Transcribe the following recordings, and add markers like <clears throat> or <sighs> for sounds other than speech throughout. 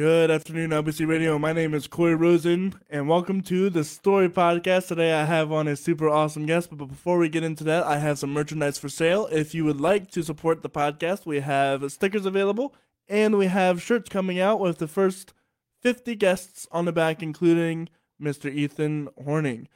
Good afternoon, LVC Radio. My name is Corey Rosen, and welcome to the Story Podcast. Today I have on a super awesome guest, but before we get into that, I have some merchandise for sale. If you would like to support the podcast, we have stickers available, and we have shirts coming out with the first 50 guests on the back, including Mr. Ethan Horning.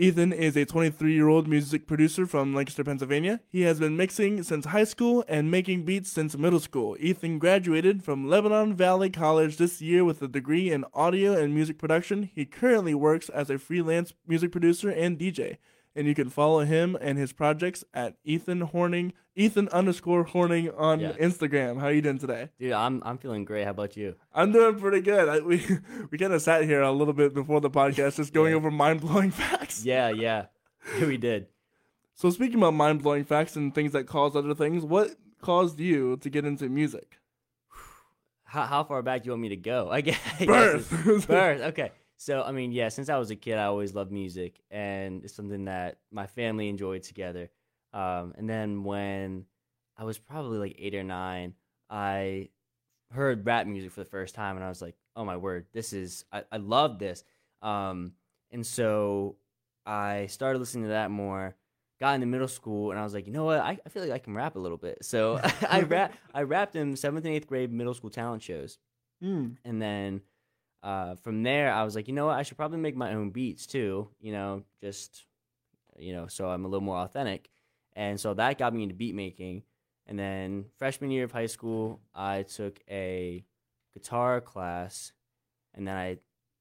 Ethan is a 23 year old music producer from Lancaster, Pennsylvania. He has been mixing since high school and making beats since middle school. Ethan graduated from Lebanon Valley College this year with a degree in audio and music production. He currently works as a freelance music producer and DJ and you can follow him and his projects at Ethan Horning, Ethan underscore Horning on yeah. Instagram. How are you doing today? Dude, I'm I'm feeling great. How about you? I'm doing pretty good. I, we <laughs> we kind of sat here a little bit before the podcast, just going yeah. over mind blowing <laughs> facts. Yeah, yeah, we did. So speaking about mind blowing facts and things that cause other things, what caused you to get into music? How, how far back do you want me to go? I guess birth. <laughs> birth. Okay. So I mean, yeah, since I was a kid, I always loved music, and it's something that my family enjoyed together. Um, and then when I was probably like eight or nine, I heard rap music for the first time, and I was like, "Oh my word, this is I, I love this." Um, and so I started listening to that more. Got into middle school, and I was like, you know what? I, I feel like I can rap a little bit. So <laughs> I <laughs> rap I rapped in seventh and eighth grade middle school talent shows, mm. and then uh, from there, I was like, you know what? I should probably make my own beats too. You know, just you know, so I'm a little more authentic. And so that got me into beat making. And then freshman year of high school, I took a guitar class, and then I,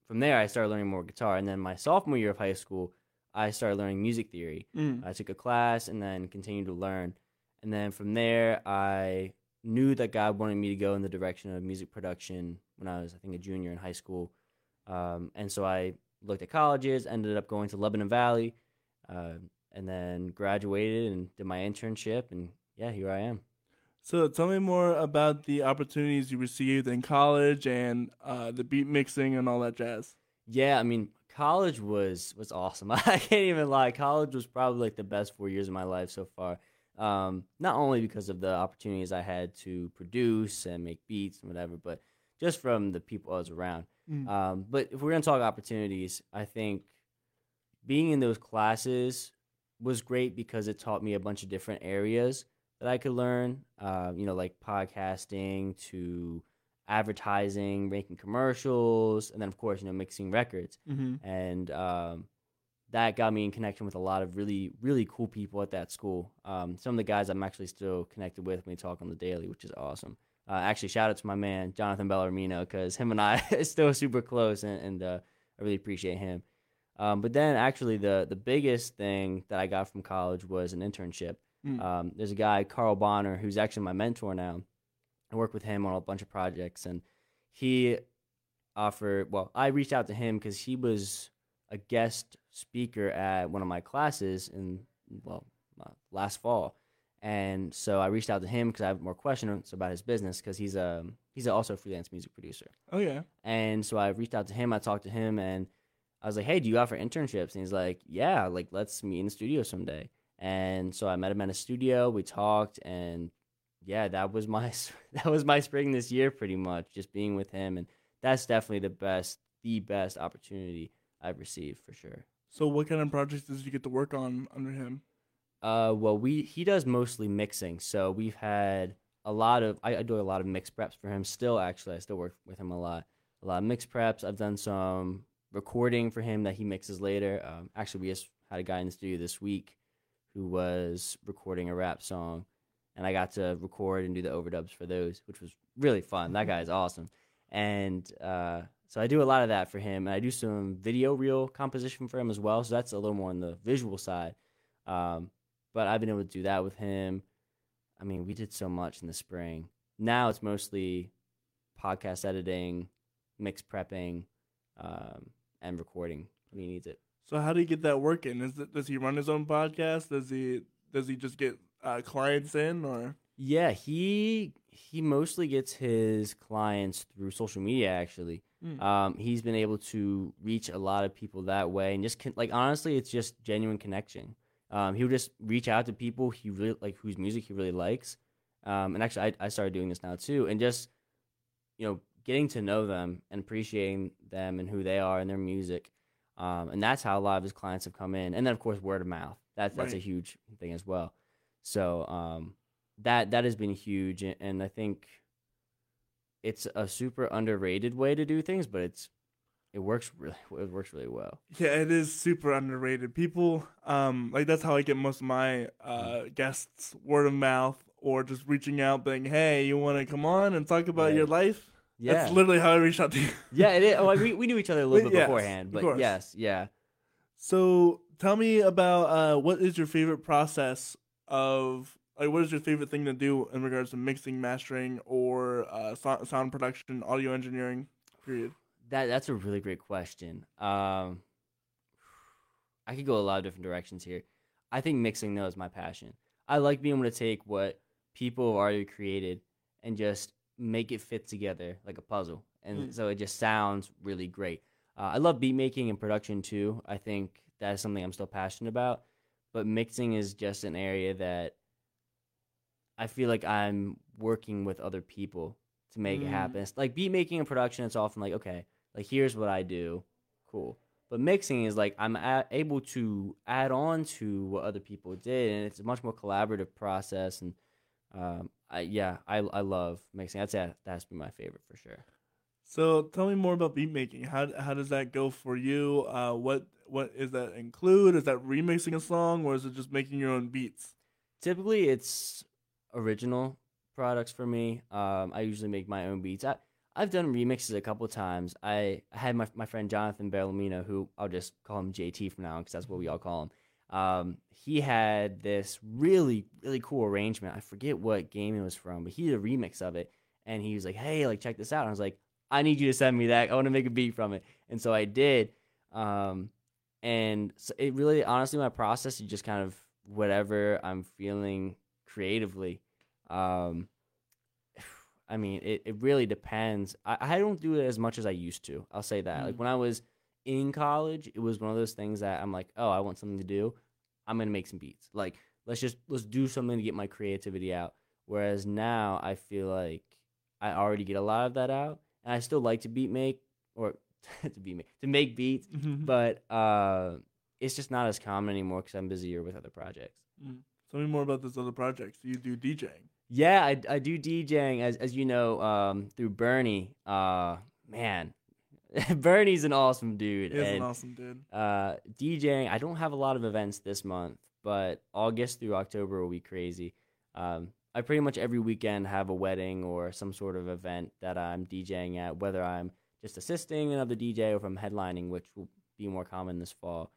from there, I started learning more guitar. And then my sophomore year of high school, I started learning music theory. Mm. I took a class and then continued to learn. And then from there, I knew that God wanted me to go in the direction of music production when I was, I think, a junior in high school. Um, and so I looked at colleges, ended up going to Lebanon Valley, uh, and then graduated and did my internship. And yeah, here I am. So tell me more about the opportunities you received in college and uh, the beat mixing and all that jazz. Yeah, I mean, college was was awesome. <laughs> I can't even lie. College was probably like the best four years of my life so far. Um, not only because of the opportunities I had to produce and make beats and whatever, but just from the people I was around. Mm. Um, but if we're gonna talk opportunities, I think being in those classes was great because it taught me a bunch of different areas that I could learn. Uh, you know, like podcasting to advertising, making commercials, and then of course, you know, mixing records. Mm-hmm. And um, that got me in connection with a lot of really, really cool people at that school. Um, some of the guys I'm actually still connected with when we talk on the daily, which is awesome. Uh, actually, shout out to my man Jonathan Bellarmino because him and I <laughs> are still super close, and, and uh, I really appreciate him. Um, but then, actually, the the biggest thing that I got from college was an internship. Mm. Um, there's a guy Carl Bonner who's actually my mentor now. I work with him on a bunch of projects, and he offered. Well, I reached out to him because he was a guest speaker at one of my classes in well uh, last fall, and so I reached out to him because I have more questions about his business because um, he's a he's also a freelance music producer. Oh yeah. And so I reached out to him. I talked to him, and I was like, "Hey, do you offer internships?" And he's like, "Yeah, like let's meet in the studio someday." And so I met him at a studio. We talked, and yeah, that was my <laughs> that was my spring this year, pretty much, just being with him, and that's definitely the best the best opportunity I've received for sure. So, what kind of projects did you get to work on under him? Uh, well, we he does mostly mixing, so we've had a lot of I, I, do a lot of mix preps for him. Still, actually, I still work with him a lot. A lot of mix preps. I've done some recording for him that he mixes later. Um, actually, we just had a guy in the studio this week who was recording a rap song, and I got to record and do the overdubs for those, which was really fun. That guy is awesome, and uh, so I do a lot of that for him, and I do some video reel composition for him as well. So that's a little more on the visual side. Um, but I've been able to do that with him. I mean, we did so much in the spring. Now it's mostly podcast editing, mix prepping, um, and recording when he needs it. So how do you get that working? Is it, does he run his own podcast? Does he does he just get uh, clients in or? Yeah, he he mostly gets his clients through social media. Actually, mm. um, he's been able to reach a lot of people that way, and just con- like honestly, it's just genuine connection. Um, he would just reach out to people he really like, whose music he really likes. Um, and actually, I, I started doing this now too, and just you know getting to know them and appreciating them and who they are and their music. Um, and that's how a lot of his clients have come in. And then of course word of mouth. That's that's a huge thing as well. So um, that that has been huge, and, and I think it's a super underrated way to do things, but it's it works really <laughs> it works really well. Yeah, it is super underrated. People, um, like that's how I get most of my uh guests, word of mouth or just reaching out, being, "Hey, you want to come on and talk about Right. your life?" Yeah, That's literally how I reached out to you. yeah. It is. Oh, <laughs> we we knew each other a little bit yes, beforehand, but yes, yeah. So tell me about uh, what is your favorite process of like what is your favorite thing to do in regards to mixing, mastering, or uh, so- sound production, audio engineering? Period. That that's a really great question. Um, I could go a lot of different directions here. I think mixing though is my passion. I like being able to take what people have already created and just make it fit together like a puzzle, and Mm. so it just sounds really great. Uh, I love beat making and production too. I think that is something I'm still passionate about, but mixing is just an area that I feel like I'm working with other people to make it Mm. happen. It's like beat making and production, it's often like, okay, like here's what I do, cool. But mixing is like I'm a- able to add on to what other people did, and it's a much more collaborative process. And um, I, yeah, I I love mixing. I'd say that has to be my favorite for sure. So tell me more about beat making. How how does that go for you? Uh, what what is that include? Is that remixing a song, or is it just making your own beats? Typically, it's original products for me. Um, I usually make my own beats. I, I've done remixes a couple times. I, had my, my friend Jonathan Bellamino, who I'll just call him JT from now on because that's what we all call him. Um, he had this really, really cool arrangement. I forget what game it was from, but he did a remix of it. And he was like, hey, like, check this out. And I was like, I need you to send me that. I want to make a beat from it. And so I did. Um, and so it really, honestly, my process is just kind of whatever I'm feeling creatively. Um, I mean, it, it really depends. I, I don't do it as much as I used to. I'll say that. Like Mm. when I was in college, it was one of those things that I'm like, oh, I want something to do. I'm gonna make some beats. Like let's just let's do something to get my creativity out. Whereas now I feel like I already get a lot of that out, and I still like to beat make or <laughs> to beat make to make beats, but uh, it's just not as common anymore because I'm busier with other projects. Tell me more about this other projects. Do you do DJing. Yeah, I, I do DJing as as you know um, through Bernie. Uh, man, <laughs> Bernie's an awesome dude. He is an awesome dude. uh, DJing. I don't have a lot of events this month, but August through October will be crazy. Um, I pretty much every weekend have a wedding or some sort of event that I'm DJing at, whether I'm just assisting another DJ or if I'm headlining, which will be more common this fall.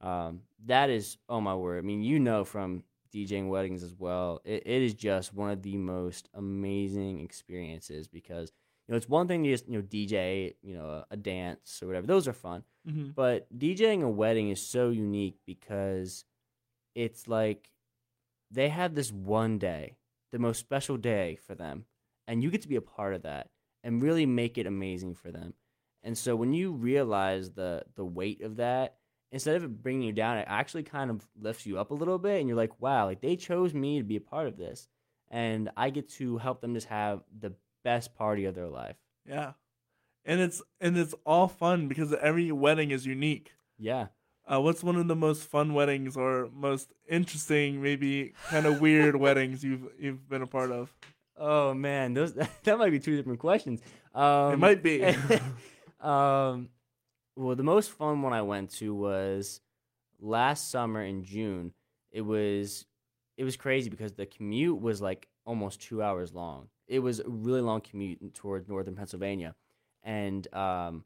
Um, that is, oh my word. I mean, you know from DJing weddings as well, it, it is just one of the most amazing experiences because, you know, it's one thing to just, you know, DJ, you know, a, a dance or whatever. Those are fun. Mm-hmm. But DJing a wedding is so unique because it's like they have this one day, the most special day for them, and you get to be a part of that and really make it amazing for them. And so when you realize the the weight of that, instead of it bringing you down, it actually kind of lifts you up a little bit, and you're like, wow, like they chose me to be a part of this, and I get to help them just have the best party of their life. Yeah, and it's and it's all fun because every wedding is unique. Yeah. Uh, what's one of the most fun weddings or most interesting, maybe kind of weird <laughs> weddings you've you've been a part of? Oh man, those <laughs> that might be two different questions. Um, it might be. <laughs> um, well, the most fun one I went to was last summer in June. It was it was crazy because the commute was like almost two hours long. It was a really long commute towards northern Pennsylvania, and um,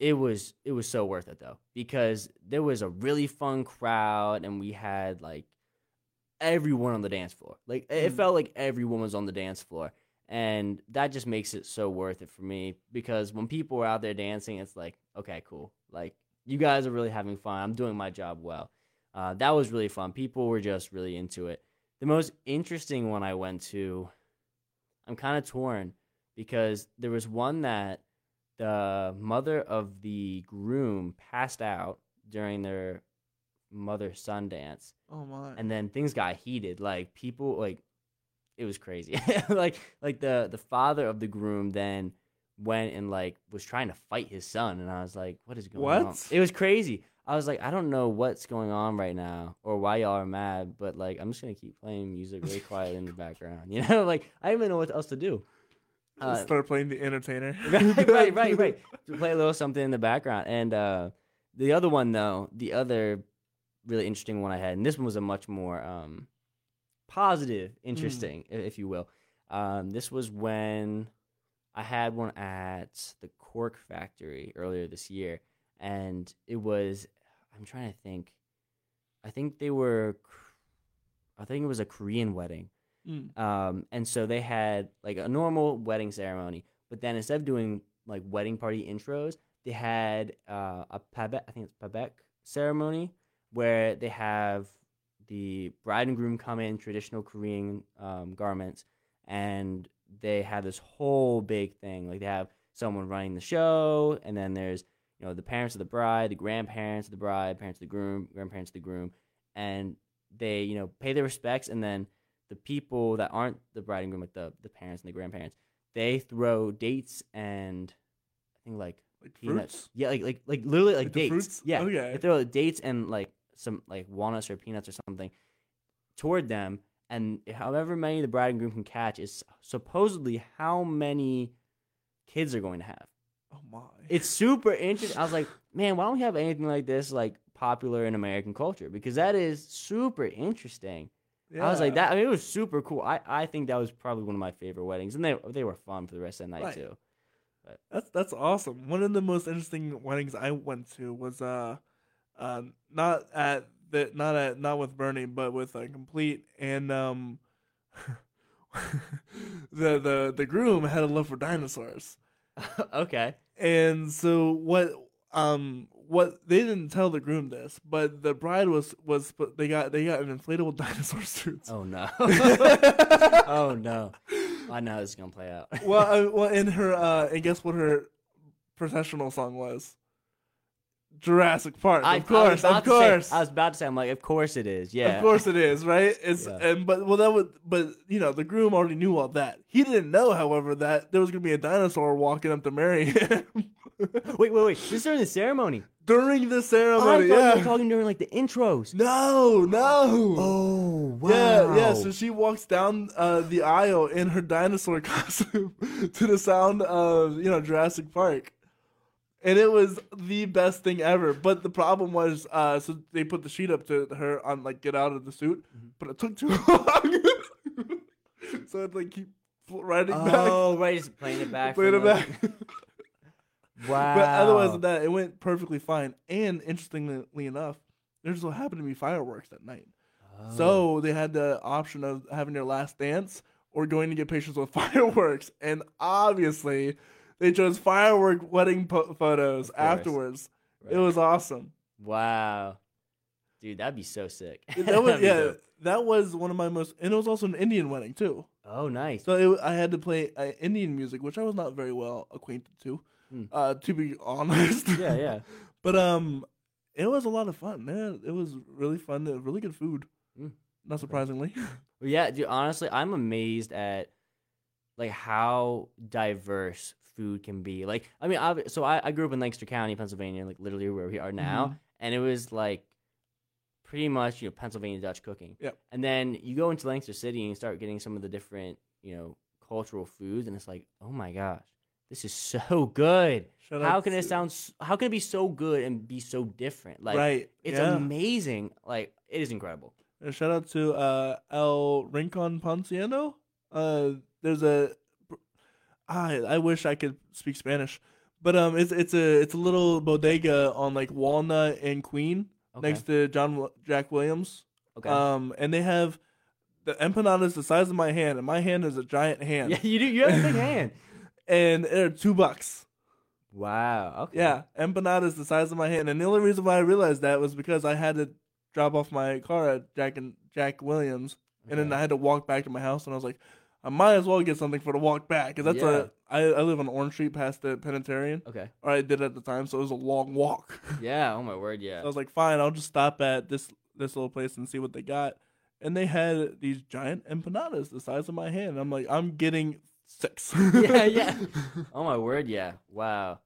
it was it was so worth it though because there was a really fun crowd and we had like everyone on the dance floor. Like it Mm. felt like everyone was on the dance floor. And that just makes it so worth it for me because when people are out there dancing, it's like, okay, cool. Like you guys are really having fun. I'm doing my job well. Uh, that was really fun. People were just really into it. The most interesting one I went to, I'm kind of torn because there was one that the mother of the groom passed out during their mother son dance oh my! and then things got heated like people like it was crazy <laughs> like like the the father of the groom then went and like was trying to fight his son, and I was like, "What is going on?" It was crazy. I was like, "I don't know what's going on right now, or why y'all are mad, but like, I'm just gonna keep playing music really <laughs> quiet in the background, <laughs> you know? Like, I don't even know what else to do." Uh, Start playing the entertainer. <laughs> right, right, right, right. To play a little something in the background. And uh, the other one, though, the other really interesting one I had, and this one was a much more um, positive, interesting, i if you will. Um, this was when I had one at the Cork Factory earlier this year, and it was, I'm trying to think, I think they were, I think it was a Korean wedding. Mm. Um, and so they had like a normal wedding ceremony, but then instead of doing like wedding party intros, they had uh, a pyebaek, I think it's pyebaek ceremony, where they have the bride and groom come in traditional Korean um, garments, and they have this whole big thing. Like they have someone running the show, and then there's you know the parents of the bride, the grandparents of the bride, parents of the groom, grandparents of the groom, and they you know pay their respects, and then the people that aren't the bride and groom, like the the parents and the grandparents, they throw dates and I think like Like peanuts. fruits. Yeah, like like like literally like, Like dates. fruits? Yeah, Okay. they throw dates and like some like walnuts or peanuts or something toward them, and however many the bride and groom can catch is supposedly how many kids are going to have. Oh my. It's super interesting. I was like, man, why don't we have anything like this like popular in American culture? Because that is super interesting. I was like that. I mean, it was super cool. I, I think that was probably one of my favorite weddings, and they they were fun for the rest of the night Right. too. That's that's awesome. One of the most interesting weddings I went to was uh, uh not at the not at not with Bernie, but with a complete and um, <laughs> the the the groom had a love for dinosaurs, <laughs> okay. and so what um what they didn't tell the groom this, but the bride was was they got they got an inflatable <laughs> dinosaur suit. Oh no. oh no. I know it's gonna play out. well, uh, well, in her, uh, and guess what her professional song was? Jurassic Park. I, of course, I of to say- course, I was about to say, I'm like, of course it is. Yeah. of course it is, right? It's Yeah. and but well that would but you know the groom already knew all that. He didn't know, however, that there was gonna be a dinosaur walking up to marry him <laughs> Wait, wait, wait. This is during the ceremony. during the I ceremony. thought you yeah. were talking during like the intros. no, no. Oh wow. Yeah, yeah. So she walks down uh, the aisle in her dinosaur <laughs> costume to the sound of you know Jurassic Park, and it was the best thing ever. But the problem was, uh, so they put the sheet up to her on like get out of the suit, Mm-hmm. but it took too <laughs> long, <laughs> so I'd like keep riding Oh, right. Just playing it back. back, playing it back. Wow. But otherwise than that, it went perfectly fine. And interestingly enough, there just so happened to be fireworks that night. Oh. So they had the option of having their last dance or going to get pictures with <laughs> fireworks. And obviously, they chose firework wedding po- photos afterwards. It was awesome. Wow. Dude, that'd be so sick. That was <laughs> yeah. dope. That was one of my most, and it was also an Indian wedding too. Oh, nice. So it, I had to play uh, Indian music, which I was not very well acquainted to, Hmm. uh, to be honest. Yeah, yeah. <laughs> But um, it was a lot of fun. Man, it was really fun. uh, Really good food. Mm. Not surprisingly. <laughs> Well, yeah, dude. Honestly, I'm amazed at like how diverse food can be. Like, I mean, obvi- so I, I grew up in Lancaster County, Pennsylvania, like literally where we are now, Mhm. and it was like pretty much you know Pennsylvania Dutch cooking. Yep. And then you go into Lancaster City and you start getting some of the different you know cultural foods, and it's like, oh my gosh, this is <laughs> so good. Shout How can it sound? How can it be so good and be so different? Like, right? it's yeah. amazing. Like, it is incredible. A shout out to uh, El Rincon Ponciano. Uh, there's a. I I wish I could speak Spanish, but um, it's it's a it's a little bodega on like Walnut and Queen Okay. next to John Jack Williams. okay. Um, and they have the empanadas the size of my hand, and my hand is a giant hand, yeah, you do. You have a big hand. <laughs> and they're two bucks. Wow. Okay. Yeah, empanadas the size of my hand, and the only reason why I realized that was because I had to drop off my car at Jack and Jack Williams, and then I had to walk back to my house, and I was like, I might as well get something for the walk back, because that's Yeah. a I, I live on Orange Street past the Penitentiary, Okay. or I did at the time, so it was a long walk. <laughs> Yeah. Oh my word. Yeah. I was like, fine, I'll just stop at this this little place and see what they got, and they had these giant empanadas the size of my hand. I'm like, I'm getting six. <laughs> yeah, yeah. <laughs> Oh my word, yeah. Wow.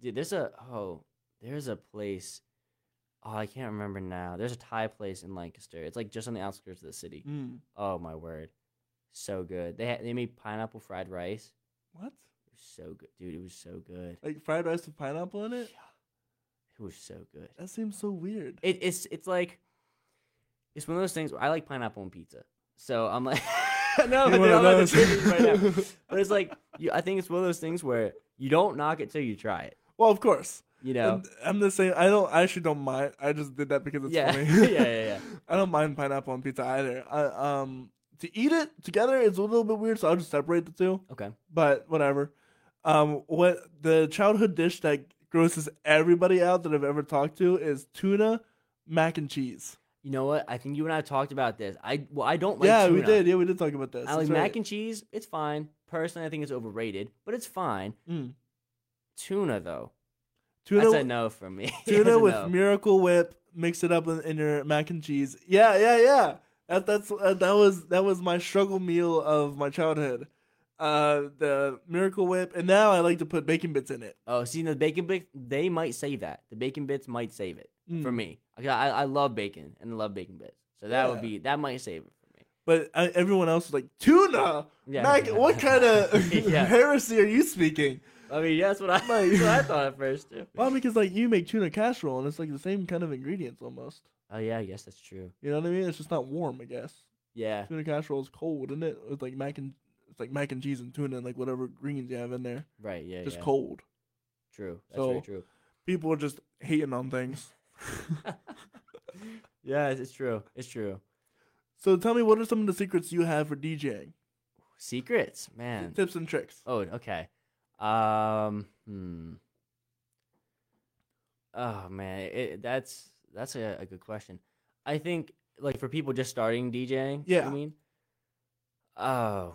Dude, there's a oh, there's a place. Oh, I can't remember now. There's a Thai place in Lancaster. It's like just on the outskirts of the city. Mm. Oh my word, so good. They had, they made pineapple fried rice. What? It was so good, dude. It was so good. Like fried rice with pineapple in it? It was so good. That seems so weird. It, it's it's like it's one of those things. Where I like pineapple on pizza, so I'm like, <laughs> no, dude, I'm about those. to trigger you right now. <laughs> But it's like you, I think it's one of those things where you don't knock it till you try it. well, of course. You know? And I'm the same. I don't. I actually don't mind. I just did that because it's yeah. funny. <laughs> yeah, yeah, yeah. I don't mind pineapple on pizza either. I, um, to eat it together is a little bit weird, so I'll just separate the two. Okay. But whatever. Um, what the childhood dish that grosses everybody out that I've ever talked to is tuna mac and cheese. You know what? I think you and I talked about this. I well, I don't like. yeah, we did. Yeah, we did talk about this. I like That's mac and cheese. It's fine. Personally, I think it's overrated, but it's fine. Mm. Tuna though, tuna. that's a no for me. <laughs> Tuna with no. Miracle Whip. Mix it up in, in your mac and cheese. Yeah, yeah, yeah. That that's uh, that was that was my struggle meal of my childhood. Uh, the Miracle Whip, and now I like to put bacon bits in it. Oh, see the bacon bits. They might save that. The bacon bits might save it for Mm. me. I, I love bacon and I love bacon bits, so that would be that might save it for me. But I, everyone else was like tuna. Yeah. Mac, <laughs> what kind of <laughs> Yeah. <laughs> heresy are you speaking? I mean, yeah, that's what I Like- that's what I thought at first too. Well, because like you make tuna casserole and it's like the same kind of ingredients almost. Oh yeah, I guess that's true. You know what I mean? It's just not warm, I guess. Yeah, Tuna casserole is cold, isn't it? It's like mac and it's like mac and cheese and tuna and like whatever greens you have in there, right. Yeah, just yeah. cold. True. That's So- very true. People are just hating on things. <laughs> <laughs> Yeah, it's, true. It's true. So tell me, what are some of the secrets you have for DJing? Secrets, man. Tips and tricks. Oh, okay. Um, hmm. Oh man, it, that's that's a, a good question. I think like for people just starting DJing. Yeah. I mean, oh,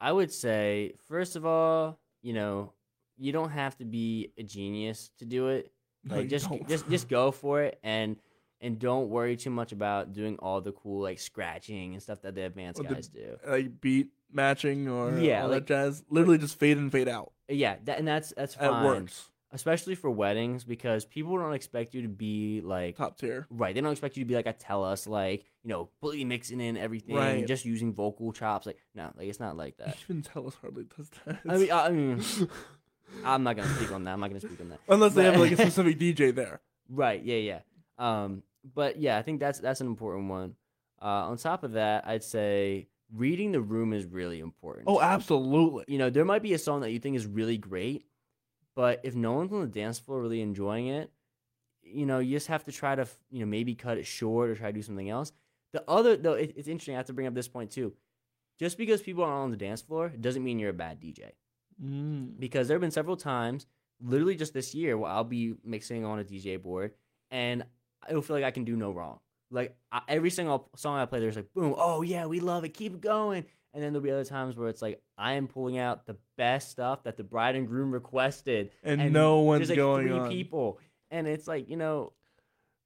I would say first of all, you know, you don't have to be a genius to do it. Like you just don't. just just go for it and and don't worry too much about doing all the cool like scratching and stuff that the advanced the- guys do. like beat matching or Yeah, all like- that jazz. Literally just fade in, fade out. Yeah, that, and that's that's It fine. works. Especially for weddings because people don't expect you to be like Top tier. right they don't expect you to be like a tell us like you know fully mixing in everything Right. just using vocal chops like no like it's not like that <laughs> Even tell us hardly does that. i mean, I, I mean <laughs> i'm not gonna speak on that i'm not gonna speak on that Unless they have like a specific <laughs> DJ there. right yeah yeah um but yeah i think that's that's an important one uh on top of that i'd say reading the room is really important Oh, absolutely. you know, there might be a song that you think is really great, but if no one's on the dance floor really enjoying it, you know, you just have to try to, you know, maybe cut it short or try to do something else. The other, though, it, it's interesting. I have to bring up this point too. Just because people aren't on the dance floor doesn't mean you're a bad DJ. Mm. Because there have been several times, literally just this year, where I'll be mixing on a DJ board and I feel like I can do no wrong. Like I, every single song I play, there's like, boom, oh yeah, we love it, keep going. And then there'll be other times where it's like I am pulling out the best stuff that the bride and groom requested, And, no one's there's like going three on. people, and it's like you know,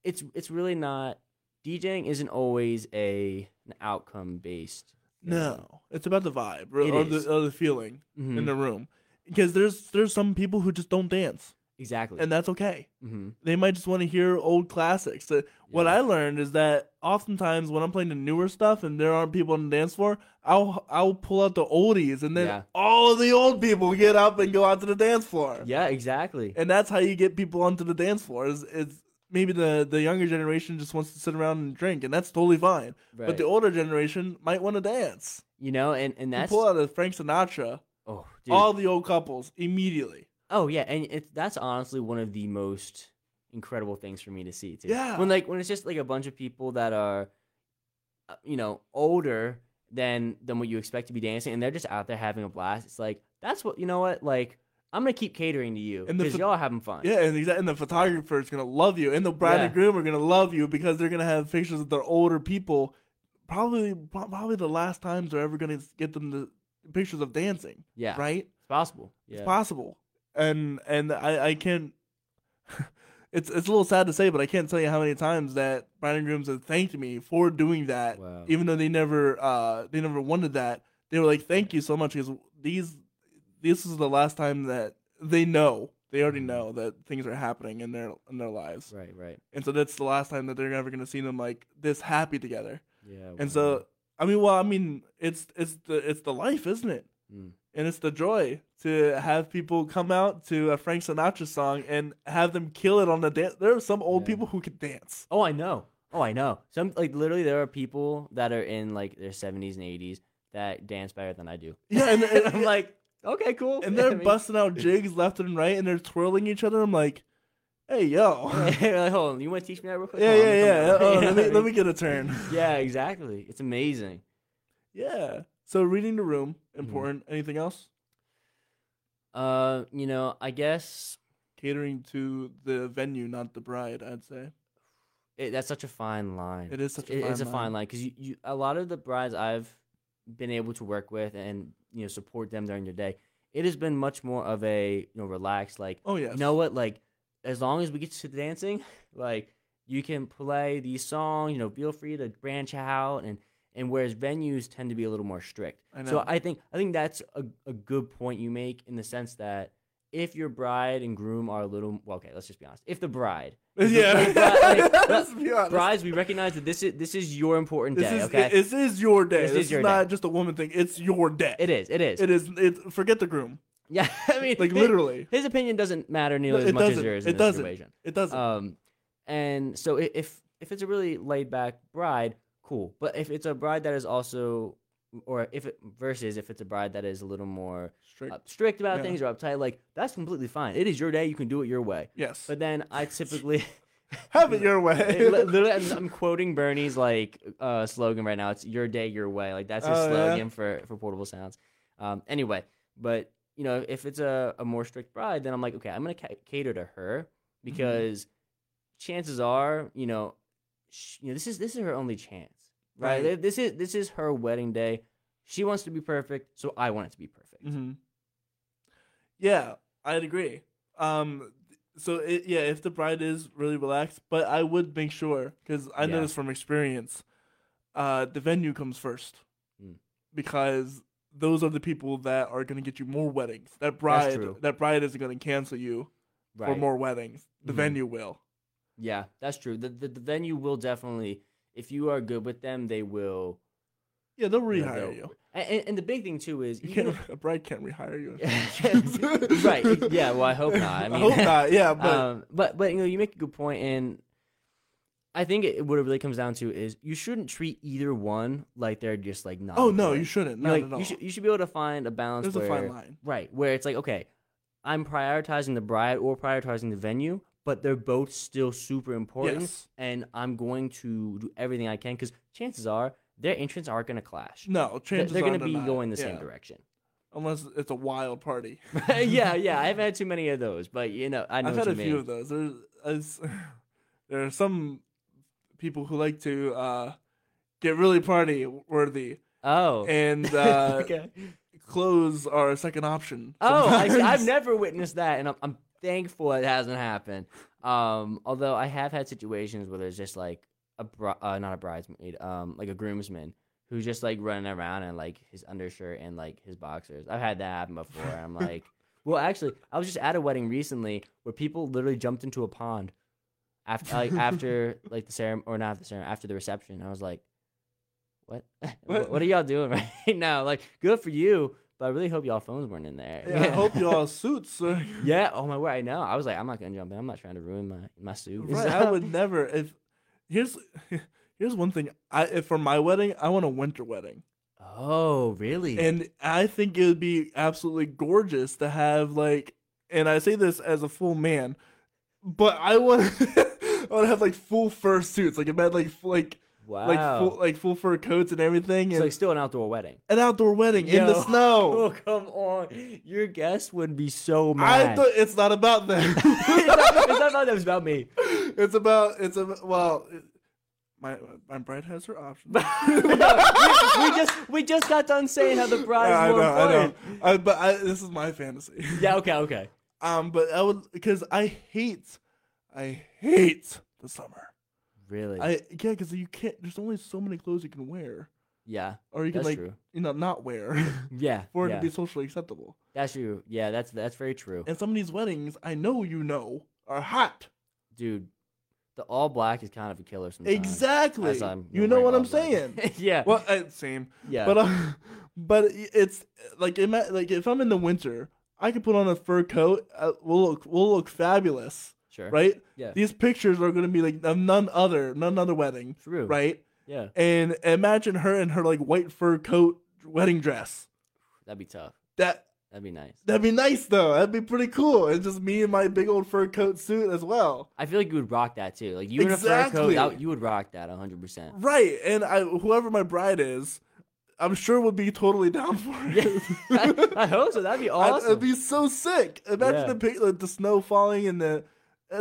it's it's really not DJing isn't always a an outcome based. No, it's about the vibe or, or the, or the feeling Mhm. in the room. Because there's there's some people who just don't dance, exactly. and that's okay. hmm They might just want to hear old classics. What Yeah. I learned is that oftentimes when I'm playing the newer stuff and there aren't people on the dance floor, I'll I'll pull out the oldies, and then Yeah. all of the old people get up and go out to the dance floor. Yeah, exactly. and that's how you get people onto the dance floor. Is is maybe the the younger generation just wants to sit around and drink, and that's totally fine. Right. But the older generation might want to dance. you know, and and You pull out a Frank Sinatra, oh, dude. all the old couples immediately. Oh yeah, and it's that's honestly one of the most incredible things for me to see too. Yeah. When like when it's just like a bunch of people that are, uh, you know, older than than what you expect to be dancing, and they're just out there having a blast. It's like that's what you know. What like I'm gonna keep catering to you because ph- y'all having fun. Yeah, and, and the photographer is gonna love you, and the bride Yeah. and groom are gonna love you because they're gonna have pictures of their older people. Probably, probably the last times they're ever gonna get them the pictures of dancing. yeah, Right? it's possible. Yeah, It's possible, and and I I can't. <laughs> it's it's a little sad to say, but I can't tell you how many times that bride and grooms have thanked me for doing that, Wow. even though they never uh they never wanted that. They were like, "Thank you so much," because these this is the last time that they know they already Mhm. know that things are happening in their in their lives, Right, right. and so that's the last time that they're ever gonna see them like this happy together. Yeah. And wow. so, I mean, well, I mean, it's it's the it's the life, isn't it? Mm. And it's the joy to have people come out to a Frank Sinatra song and have them kill it on the dance. There are some old Yeah. people who can dance. Oh, I know. Oh, I know. Some like literally, there are people that are in like their seventies and eighties that dance better than I do. Yeah, and, <laughs> And I'm like, okay, cool. and they're <laughs> I mean- busting out jigs left and right, and they're twirling each other. I'm like, hey, yo, <laughs> like, hold on, you want to teach me that real quick? yeah, yeah, yeah. Oh, let me let me get a turn. Yeah, exactly. It's amazing. Yeah. So reading the room Mm-hmm. important. Anything else? Uh, you know, I guess Catering to the venue, not the bride. I'd say it, that's such a fine line. it is such a It- fine it's a line. fine line because you, you a lot of the brides I've been able to work with and you know support them during their day. It has been much more of a you know relaxed like Oh yeah you know what like as long as we get to the dancing <laughs> like you can play these songs you know feel free to branch out and and whereas venues tend to be a little more strict I so i think i think that's a, a good point you make in the sense that if your bride and groom are a little well okay let's just be honest if the bride <laughs> Yeah. like, bri- <laughs> like, Let's be honest. brides we recognize that this is this is your important This day is okay this is your day. This This, is is, not day. just a woman thing. It's your day. it is it is It is. It. Forget the groom. <laughs> yeah i mean Like literally, his opinion doesn't matter nearly No, as much as yours It this doesn't. situation it doesn't. Um, and so if if it's a really laid back bride, cool. But if it's a bride that is also, or if it versus if it's a bride that is a little more Strict. uh, strict about Yeah. things or uptight, like that's completely fine. It is your day; you can do it your way. yes. But then I typically, <laughs> Have it your way. <laughs> li- literally, I'm, I'm quoting Bernie's like uh, slogan right now. It's "Your day, your way." Like that's his Oh, yeah? slogan for for portable sounds. Um, anyway, but you know, if it's a, a more strict bride, then I'm like, okay, I'm gonna ca- cater to her because chances are, you know, sh- you know, this is this is her only chance, right? Right. This is this is her wedding day. She wants to be perfect, so I want it to be perfect. hmm Yeah, I'd agree. Um, so it, yeah, if the bride is really relaxed, but I would make sure because I know this from experience. Uh, the venue comes first Mm. because those are the people that are going to get you more weddings. That bride, that bride isn't going to cancel you Right? for more weddings. The Mhm. venue will. Yeah, that's true. The, the the venue will definitely, if you are good with them, they will Yeah, they'll you know, rehire you. And, and, the big thing too is You can't. A bride can't rehire you. <laughs> right. <laughs> Yeah. Well, I hope not. I mean, hope not. Yeah, <laughs> but um, but but you know, you make a good point, and I think it, what it really comes down to is you shouldn't treat either one like they're just like not. oh no, you shouldn't. You Not like, at all. You should you should be able to find a balance. There's a fine line. Right, where it's like, okay, I'm prioritizing the bride or prioritizing the venue, but they're both still super important, Yes. and I'm going to do everything I can because chances are their interests aren't going to clash. No, They're, chances they're going to be going the same direction. unless it's a wild party. <laughs> yeah, <laughs> yeah. I haven't had too many of those, but you know, I know I've had a you few of those. There's, <laughs> there are some people who like to uh, get really party worthy, Oh, and uh, okay. clothes are a second option. Oh, I, I've never witnessed that, and I'm, I'm thankful it hasn't happened. Um, although I have had situations where there's just like a uh, not a bridesmaid, um, like a groomsman who's just like running around in like his undershirt and like his boxers. I've had that happen before. I'm like, <laughs> well, actually, I was just at a wedding recently where people literally jumped into a pond after like after <laughs> like the ceremony or not the ceremony after the reception. I was like, what? <laughs> What? what are y'all doing right now? Like, good for you. But I really hope y'all phones weren't in there. Yeah, I <laughs> hope you all suits. uh, Yeah. Oh my word. I know. I was like, I'm not gonna jump in. I'm not trying to ruin my my suit. Right, <laughs> I would never. If here's <laughs> here's one thing. I if for my wedding, I want a winter wedding, Oh, really? and I think it would be absolutely gorgeous to have like. And I say this as a full man, but I want I want to have like full fur suits, like imagine like like wow. like full like full fur coats and everything, it's and like still an outdoor wedding. an outdoor wedding in the snow. <laughs> Oh come on! Your guest would be so mad. I thought it's not about them. it's, <laughs> not, it's not about that. It's about me. <laughs> it's about it's a well. it- my my bride has her options. we, we just we just got done saying how the bride I is more know, I know. important. I, but I, this is my fantasy. Yeah. Okay. Okay. Um, but I would because I hate, I hate the summer. Really? I yeah, because you can't. There's only so many clothes you can wear. Yeah, or you can that's like true. you know not wear <laughs> Yeah, for it yeah. to be socially acceptable. that's true. Yeah, that's that's very true, And some of these weddings, I know you know, are hot. dude. The all black is kind of a killer sometimes. Exactly. As I'm You know what I'm black. saying? <laughs> yeah, well, uh, same. yeah, But uh, but it's like ima- like if I'm in the winter, I can put on a fur coat. Uh, we'll look we'll look fabulous, sure. right? Yeah. These pictures are gonna be like of none other none other wedding, True. right? Yeah, And imagine her in her like white fur coat wedding dress. that'd be tough. That That'd be nice. that'd be nice though. That'd be pretty cool. And just me in my big old fur coat suit as well. I feel like you would rock that too. Like you in a fur coat, that- you would rock that 100. percent Right. And I whoever my bride is, I'm sure would be totally down for <laughs> it. Yeah, <laughs> I hope so. That'd be <laughs> awesome. It'd be so sick. Imagine Yeah. the the snow falling and the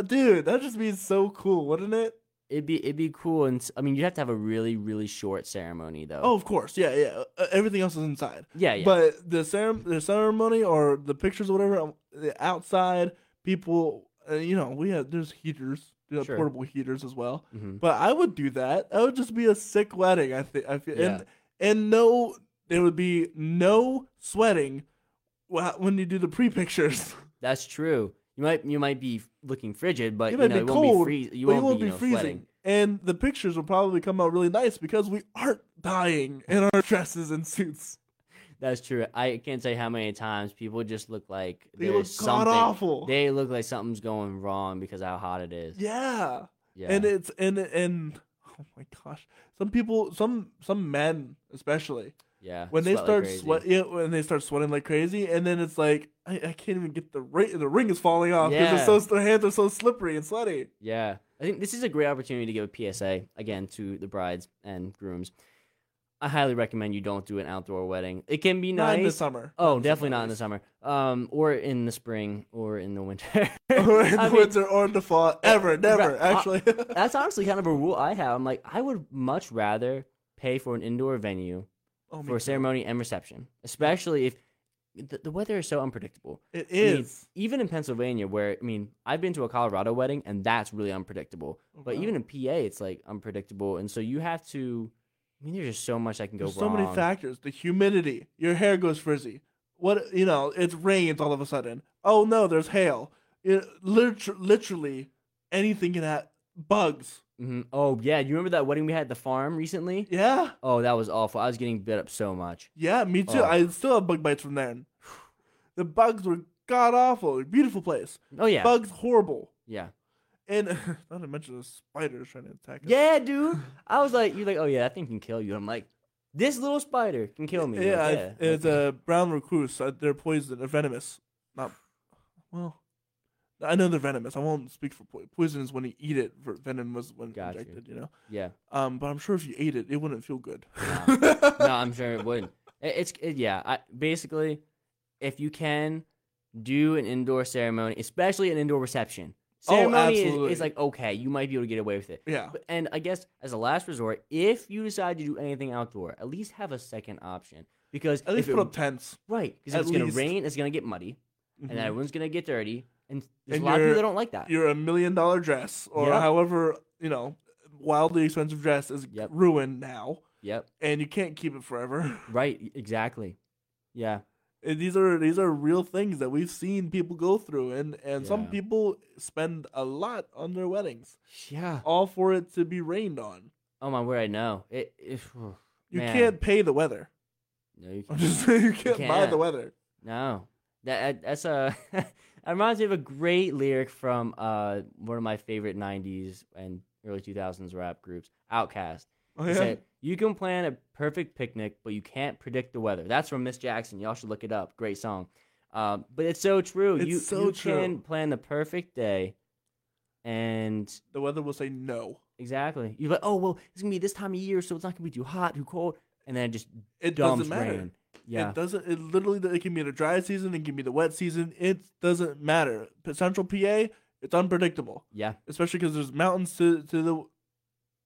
dude. That'd just be so cool, wouldn't it? It'd be it'd be cool, and I mean, you'd have to have a really really short ceremony though. Oh, of course. Yeah, yeah. Uh, everything else is inside. yeah, yeah, But the cere- the ceremony or the pictures or whatever, um, the outside people, uh, you know, we have there's heaters, we have Sure. portable heaters as well. Mhm. But I would do that. That would just be a sick wedding. I think. I feel. Yeah. And and no, there would be no sweating when you do the pre pictures. that's true. You might you might be looking frigid, but You you, know be it cold, won't be free- You won't, you won't be, be you know, freezing. sweating. And the pictures will probably come out really nice because we aren't dying in our dresses and suits. That's true. I can't say how many times people just look like They look god awful. They look like something's going wrong because how hot it is. Yeah. Yeah. And it's and and oh my gosh. Some people some some men especially yeah. when they sweat like start sweat yeah, when they start sweating like crazy and then it's like I, I can't even get the ring the ring is falling off because Yeah. it's so their hands are so slippery and sweaty. Yeah. I think this is a great opportunity to give a PSA again to the brides and grooms. I highly recommend you don't do an outdoor wedding. It can be Not in the summer. Oh, definitely not in the summer. Um, or in the spring, or in the winter. <laughs> or <laughs> in the mean, winter or in the fall. Ever, never, Right, uh, actually. <laughs> that's honestly kind of a rule I have. I'm like, I would much rather pay for an indoor venue oh, for ceremony and reception, especially if the, the weather is so unpredictable. It I mean, even in Pennsylvania, where I mean, I've been to a Colorado wedding, and that's really unpredictable. Oh, but even in PA, it's like unpredictable, and so you have to. I mean, there's just so much that can go There's wrong. so many factors. The humidity. Your hair goes frizzy. What you know? It rains all of a sudden. Oh no, there's hail. It, liter- literally, anything can have bugs. hmm Oh yeah, you remember that wedding we had at the farm recently? Yeah, Oh, that was awful. I was getting bit up so much. yeah, me too. Oh. I still have bug bites from then. The bugs were god awful. Beautiful place. Oh yeah, Bugs horrible. yeah, And <laughs> not to mention the spiders trying to attack us. yeah, dude. <laughs> I was like, you're like, oh yeah, that thing can kill you. I'm like, this little spider can kill me. Yeah, Like, it's- it's a brown recluse. Uh, They're poison, they're venomous. Not well. I know they're venomous. I won't speak for po- poison is when you eat it. ver- Venom was when Got you. injected. You know. yeah. Um, but I'm sure if you ate it, it wouldn't feel good. <laughs> no, I'm sure it wouldn't. It, it's it, yeah. I, basically, if you can do an indoor ceremony, especially an indoor reception, Oh, ceremony is, absolutely. is like okay, you might be able to get away with it. Yeah. But, and I guess as a last resort, if you decide to do anything outdoor, at least have a second option because At least if put up tents. right because at if it's gonna least. rain, it's gonna get muddy, Mhm. and everyone's gonna get dirty, and there's And a lot of people that don't like that. You're a million dollar dress, or Yep. however you know, wildly expensive dress is Yep. ruined now, Yep, and you can't keep it forever. <laughs> right, exactly. Yeah, And these are these are real things that we've seen people go through, and and some people spend a lot on their weddings, yeah. all for it to be rained on. Oh my word, I know it. it You man. can't pay the weather. No, you <laughs> I'm can't. just saying you can't, buy can't. the weather. No, that that's a <laughs> that reminds me of a great lyric from uh one of my favorite '90s and early 2000s rap groups, Outkast. Oh, He yeah? said, "You can plan a perfect picnic, but you can't predict the weather." That's from Miss Jackson. Y'all should look it up. Great song. Um, but it's so true. It's you so you true. can plan the perfect day, and the weather will say no. exactly you're like, oh well, it's gonna be this time of year, so it's not gonna be too hot, too cold, and then it just It dumps doesn't matter. rain. Yeah, It doesn't. It literally. It can be the dry season. It can be the wet season. It doesn't matter. Central PA, it's unpredictable, yeah. especially because there's mountains to to the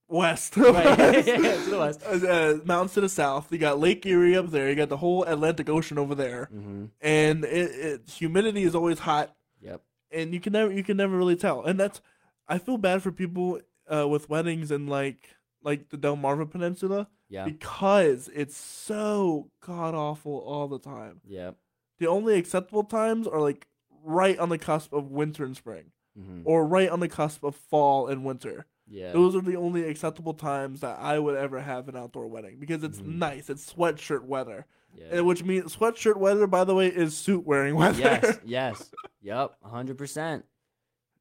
west. Right. <laughs> yeah, To the <laughs> west. Uh, mountains to the south. You got Lake Erie up there. You got the whole Atlantic Ocean over there, Mm-hmm. and it, it humidity is always hot, Yep. and you can never you can never really tell. And that's I feel bad for people uh, with weddings in like like the Delmarva Peninsula Yeah. because it's so god awful all the time. Yeah. The only acceptable times are like right on the cusp of winter and spring, hmm or right on the cusp of fall and winter. Yeah. Those are the only acceptable times that I would ever have an outdoor wedding because it's Mhm. nice. It's sweatshirt weather, yeah. and which means sweatshirt weather, by the way, is suit wearing <laughs> weather. yes. Yes. Yep. hundred percent.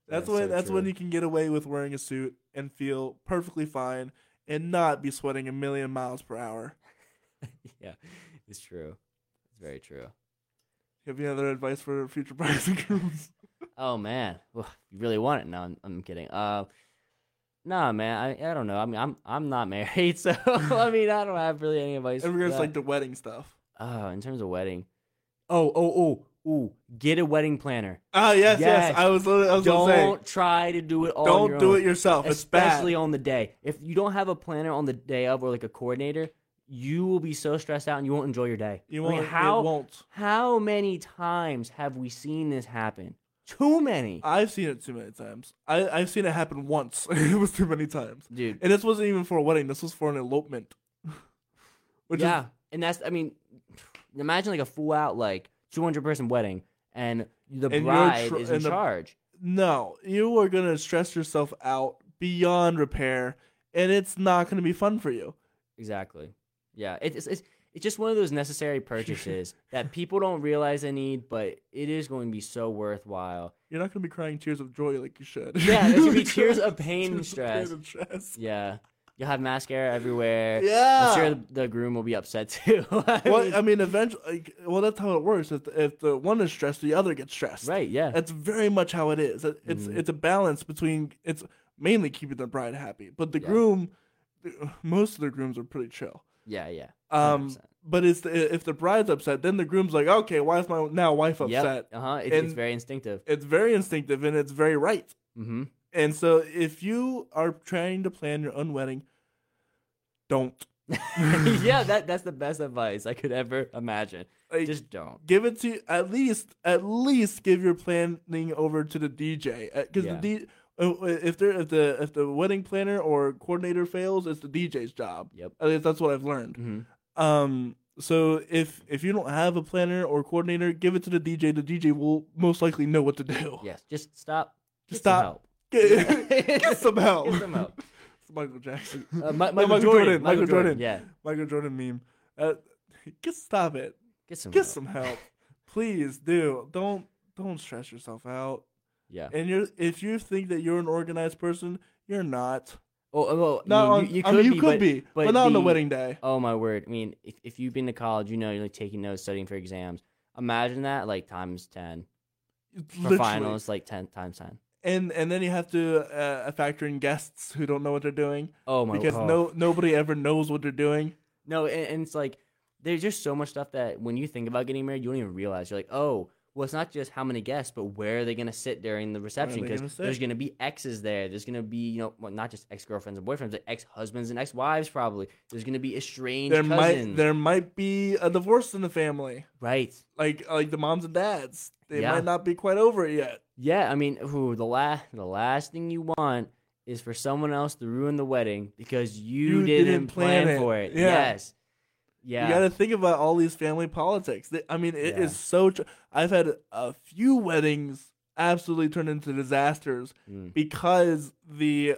that's when that's when you can get away with wearing a suit and feel perfectly fine and not be sweating a million miles per hour. <laughs> yeah. It's true. It's very true. Have you other advice for future and grooms? <laughs> Oh man, well, you really want it? No, I'm, I'm kidding. Uh, nah, man, I, I don't know. I mean, I'm I'm not <laughs> married, so I mean, I don't have really any advice. In regards to, like the wedding stuff. oh, in terms of wedding, oh, oh, oh, ooh, get a wedding planner. Ah, yes, yes. Yes. I was, I was Don't try to do it all. don't do own, it yourself. It's especially on the day. If you don't have a planner on the day of, or like a coordinator, you will be so stressed out and you won't enjoy your day. You I mean, won't. how won't. how many times have we seen this happen? Too many, I've seen it too many times. I I've seen it happen once. <laughs> it was too many times. dude. And this wasn't even for a wedding. This was for an elopement. <laughs> Which yeah, is and that's I mean, imagine like a full out like 200 person wedding, and the And bride tr- is in the- charge. no, you are gonna stress yourself out beyond repair, and it's not gonna be fun for you. Exactly. Yeah, it- it's it's it's just one of those necessary purchases <laughs> that people don't realize they need, but it is going to be so worthwhile. You're not gonna be crying tears of joy like you should. Yeah, there's gonna be <laughs> tears of pain and stress. pain and stress. Yeah, you'll have mascara everywhere. Yeah. I'm sure the, groom will be upset too. <laughs> I Well, mean, I mean, eventually, like, well, that's how it works. If the, if the one is stressed, the other gets stressed. right? Yeah. That's very much how it is. It- It's Mhm. it's a balance between it's mainly keeping the bride happy, but the Yeah. groom, <sighs> most of the grooms are pretty chill. Yeah. Yeah. Um, 100%. but it's the, if the bride's upset, then the groom's like, okay, why is my now wife upset? Yep. Uh huh. It's, it's very instinctive. It's very instinctive and it's very right. Mm-hmm. And so, if you are trying to plan your own wedding, don't <laughs> yeah, that that's the best advice I could ever imagine. like, Just don't. give it to at least at least give your planning over to the DJ because Yeah. the D, uh, if they if the if the wedding planner or coordinator fails, it's the DJ's job. Yep. At least that's what I've learned. Mm-hmm. Um, so if if you don't have a planner or coordinator, give it to the DJ. The DJ will most likely know what to do. Yes. Just stop. Just stop. Help. Get, <laughs> get some help. Get some help. <laughs> It's Michael Jackson. Uh, Mi- Michael, Michael Jordan. Jordan, Michael Jordan. Yeah. Michael Jordan meme. Uh, just stop it. Get some. Get help. some help, please. Do don't don't stress yourself out. Yeah. And you're if you think that you're an organized person, you're not. Oh, I No, mean, on- you, you I could mean, you be, could but, be, but, but not on the the- wedding day. Oh my word! I mean, if if you've been to college, you know you're like taking notes, studying for exams. Imagine that like times ten for Literally. finals, like ten times ten. And and then you have to uh, factor in guests who don't know what they're doing Oh my because oh. no nobody ever knows what they're doing. No, and, and it's like there's just so much stuff that when you think about getting married, you don't even realize. You're like, oh, well, it's not just how many guests, but where are they gonna sit during the reception? Because there's gonna be exes there. There's gonna be you know well, not just ex girlfriends and boyfriends, but ex husbands and ex wives probably. There's gonna be estranged There cousins. might there might be a divorce in the family, right. like like the moms and dads. They Yeah. might not be quite over it yet. Yeah, I mean, ooh, the last the last thing you want is for someone else to ruin the wedding because you, You didn't, didn't plan plan, it. for it. Yeah. Yes. Yeah. You got to think about all these family politics. I mean, it is Yeah. so. Tr- I've had a few weddings absolutely turn into disasters Mm. because the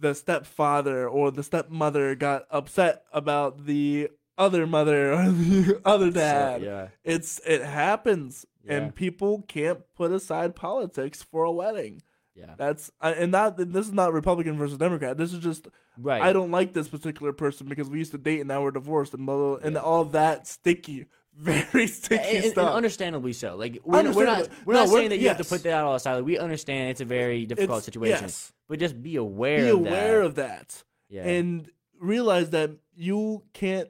the stepfather or the stepmother got upset about the other mother or the <laughs> other dad. yeah. It's it happens, Yeah. and people can't put aside politics for a wedding. Yeah. That's and not this is not Republican versus Democrat. This is just Right. I don't like this particular person because we used to date and now we're divorced and blah, blah, blah, and Yeah. all that sticky, <laughs> very sticky and, and stuff. understandably so. Like we're, we're not we're No, not we're- saying that you have to put that all aside. Like, we understand it's a very difficult It's- situation, Yes, but just be aware. be of aware that. of that yeah. and realize that you can't.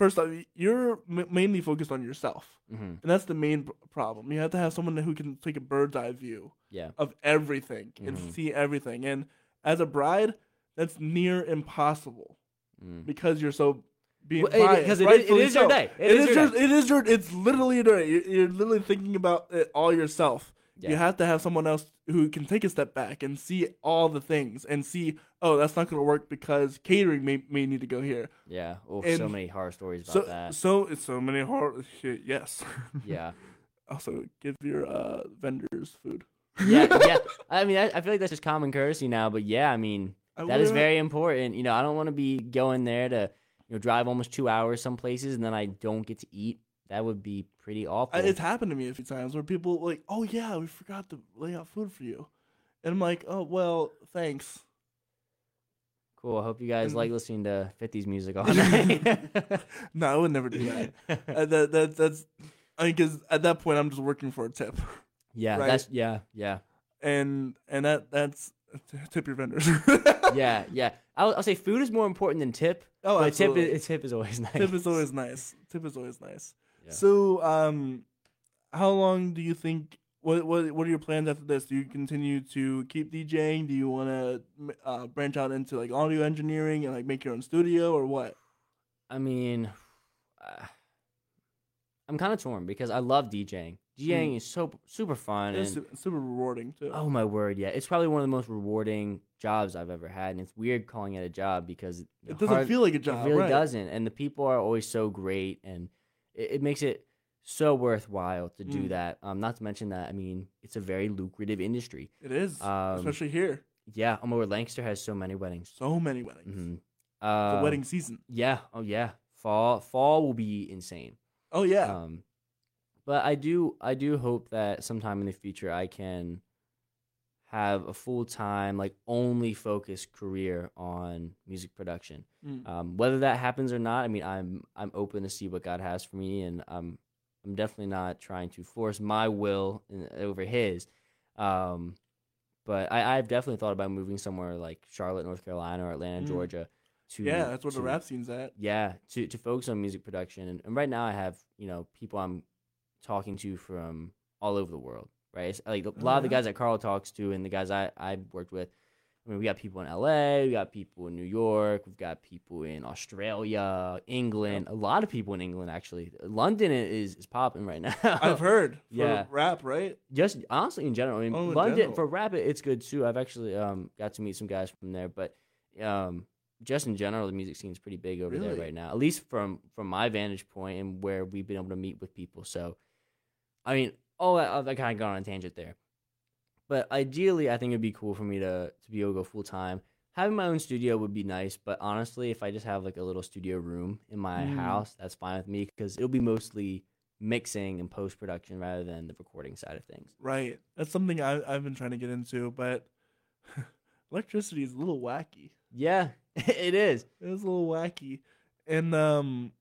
First off, you're m- mainly focused on yourself, hmm and that's the main problem. You have to have someone who can take a bird's eye view Yeah. of everything and Mhm. see everything. And as a bride, that's near impossible Mm. because you're so being Well, it- biased. 'cause it is- it is your day. It it is is your your. It is your. It's literally your day. You're, you're literally thinking about it all yourself. Yeah. You have to have someone else who can take a step back and see all the things and see, oh, that's not going to work because catering may, may need to go here. Yeah. Oh, And so many horror stories about So, that. so it's so many horror shit. Yes. <laughs> Yeah. also, give your uh, vendors food. Yeah. Yeah. <laughs> I mean, I, I feel like that's just common courtesy now, but yeah, I mean, I that is very important. You know, I don't want to be going there to, you know, drive almost two hours some places and then I don't get to eat. That would be pretty awful. I, it's happened to me a few times where people like, oh yeah, we forgot to lay out food for you, and I'm like, oh well, thanks. cool. I hope you guys And- like listening to 50s music all <laughs> night. No, I would never do that. <laughs> uh, that, that that's, I mean, because at that point I'm just working for a tip, yeah. Right. That's, yeah. Yeah. and and that that's tip your vendors. <laughs> Yeah. Yeah. I'll, I'll say food is more important than tip. Oh, but tip absolutely. is, tip is always nice. Tip is always nice. Tip is always nice. Yeah. So, um, how long do you think? What what what are your plans after this? Do you continue to keep DJing? Do you want to uh, branch out into like audio engineering and like make your own studio or what? I mean, uh, I'm kind of torn because I love DJing. DJing is so super fun. It's And, super rewarding too. oh my word, yeah, it's probably one of the most rewarding jobs I've ever had, and it's weird calling it a job because it doesn't feel like a job, It really right? doesn't, and the people are always so great, and it, it makes it so worthwhile to do Mm. that. Um, not to mention that I mean, it's a very lucrative industry. It is, Um, especially here. Yeah, oh my word, Lancaster has so many weddings. So many weddings. hmm The Uh, wedding season. Yeah. Oh yeah. Fall fall will be insane. Oh yeah. Um, but I do I do hope that sometime in the future I can have a full time like only focused career on music production. Mm. Um, whether that happens or not, I mean I'm I'm open to see what God has for me, and I'm I'm definitely not trying to force my will in, over His. Um, but I, I've definitely thought about moving somewhere like Charlotte, North Carolina, or Atlanta, Mm. Georgia. To yeah, that's where the rap scene's at. yeah to, to focus on music production and, and right now i have you know people i'm talking to from all over the world right it's like a lot of the guys that carl talks to and the guys i i've worked with i mean we got people in la we got people in new york we've got people in australia england a lot of people in england actually london is is popping right <laughs> now I've heard. For Yeah. Rap, right? just honestly in general. I mean, Oh, London general. for rap, it- it's good too. I've actually um got to meet some guys from there, but um just in general, the music scene's pretty big over there right now. At least from from my vantage point and where we've been able to meet with people. So, I mean, oh, I, I kind of got on a tangent there, but ideally, I think it'd be cool for me to to be able to go full time. Having my own studio would be nice, but honestly, if I just have like a little studio room in my Mm. house, that's fine with me because it'll be mostly mixing and post production rather than the recording side of things. Right. That's something I, I've been trying to get into, but <laughs> electricity is a little wacky. Yeah, <laughs> it is. It's a little wacky, and um,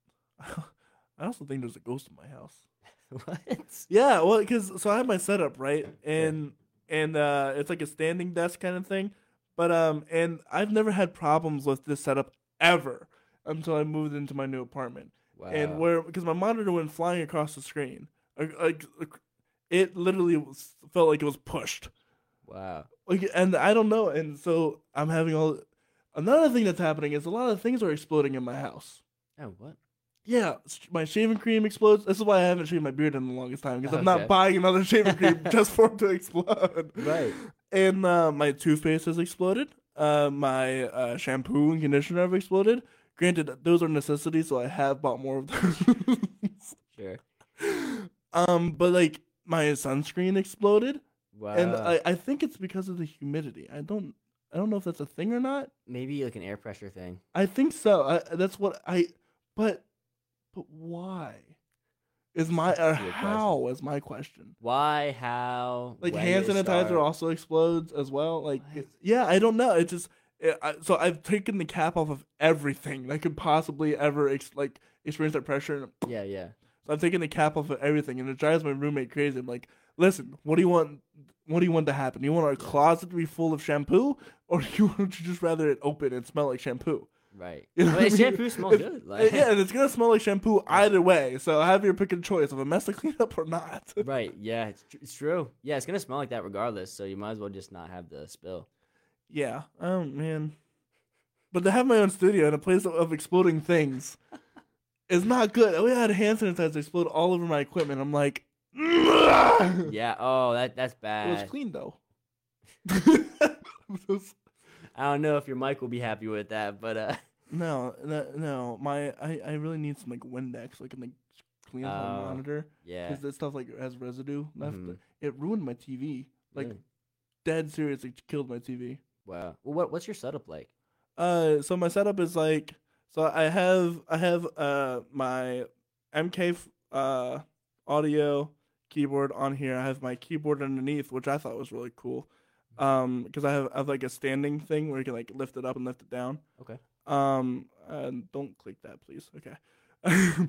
<laughs> I also think there's a ghost in my house. <laughs> what? Yeah, well, because so I have my setup right, and and uh, it's like a standing desk kind of thing, but um, and I've never had problems with this setup ever until I moved into my new apartment, Wow. and where because my monitor went flying across the screen, like, like it literally felt like it was pushed. wow. Like, and I don't know, and so I'm having all. Another thing that's happening is a lot of things are exploding in my house. Oh, what? Yeah, my shaving cream explodes. This is why I haven't shaved my beard in the longest time because I'm not buying another shaving cream <laughs> just for it to explode. Right. And uh, my toothpaste has exploded. Uh, my uh, shampoo and conditioner have exploded. Granted, those are necessities, so I have bought more of those. Sure. <laughs> um, but like my sunscreen exploded, Wow. and I, I think it's because of the humidity. I don't I don't know if that's a thing or not. Maybe like an air pressure thing. I think so. I, that's what I. But but why? Is my a good how is my question? Why? How? Like hand sanitizer also explodes as well. Like What? yeah, I don't know. It just it, I, so I've taken the cap off of everything that could possibly ever ex, like experience that pressure. Yeah, yeah. So I'm taking the cap off of everything, and it drives my roommate crazy. I'm like, listen, what do you want? What do you want to happen? You want our closet to be full of shampoo, or do <laughs> you want to just rather it open and smell like shampoo? Right. You know But what mean? shampoo smells If- good. Like, yeah, and it's gonna smell like shampoo either way. So have your pick and choice of a mess to clean up or not. <laughs> right. Yeah, it's, tr- it's true. Yeah, it's gonna smell like that regardless. So you might as well just not have the spill. yeah. Oh man. But to have my own studio in a place of, of exploding things <laughs> is not good. We had hand sanitizer explode all over my equipment. I'm like, <laughs> Yeah. Oh, that that's bad. was clean though. I don't know if your mic will be happy with that, but uh, no, no, no. My, I, I really need some like Windex, like, and like clean up my Oh, monitor yeah. because that stuff like has residue left. Mhm. It ruined my TV. Like Really? dead serious. It killed my TV. Wow. Well, what what's your setup like? Uh, so my setup is like, so I have I have uh my MK f- uh audio keyboard on here. I have my keyboard underneath, which I thought was really cool. Um, because I have I have like a standing thing where you can like lift it up and lift it down. Okay. Um, and don't click that, please. Okay. <laughs>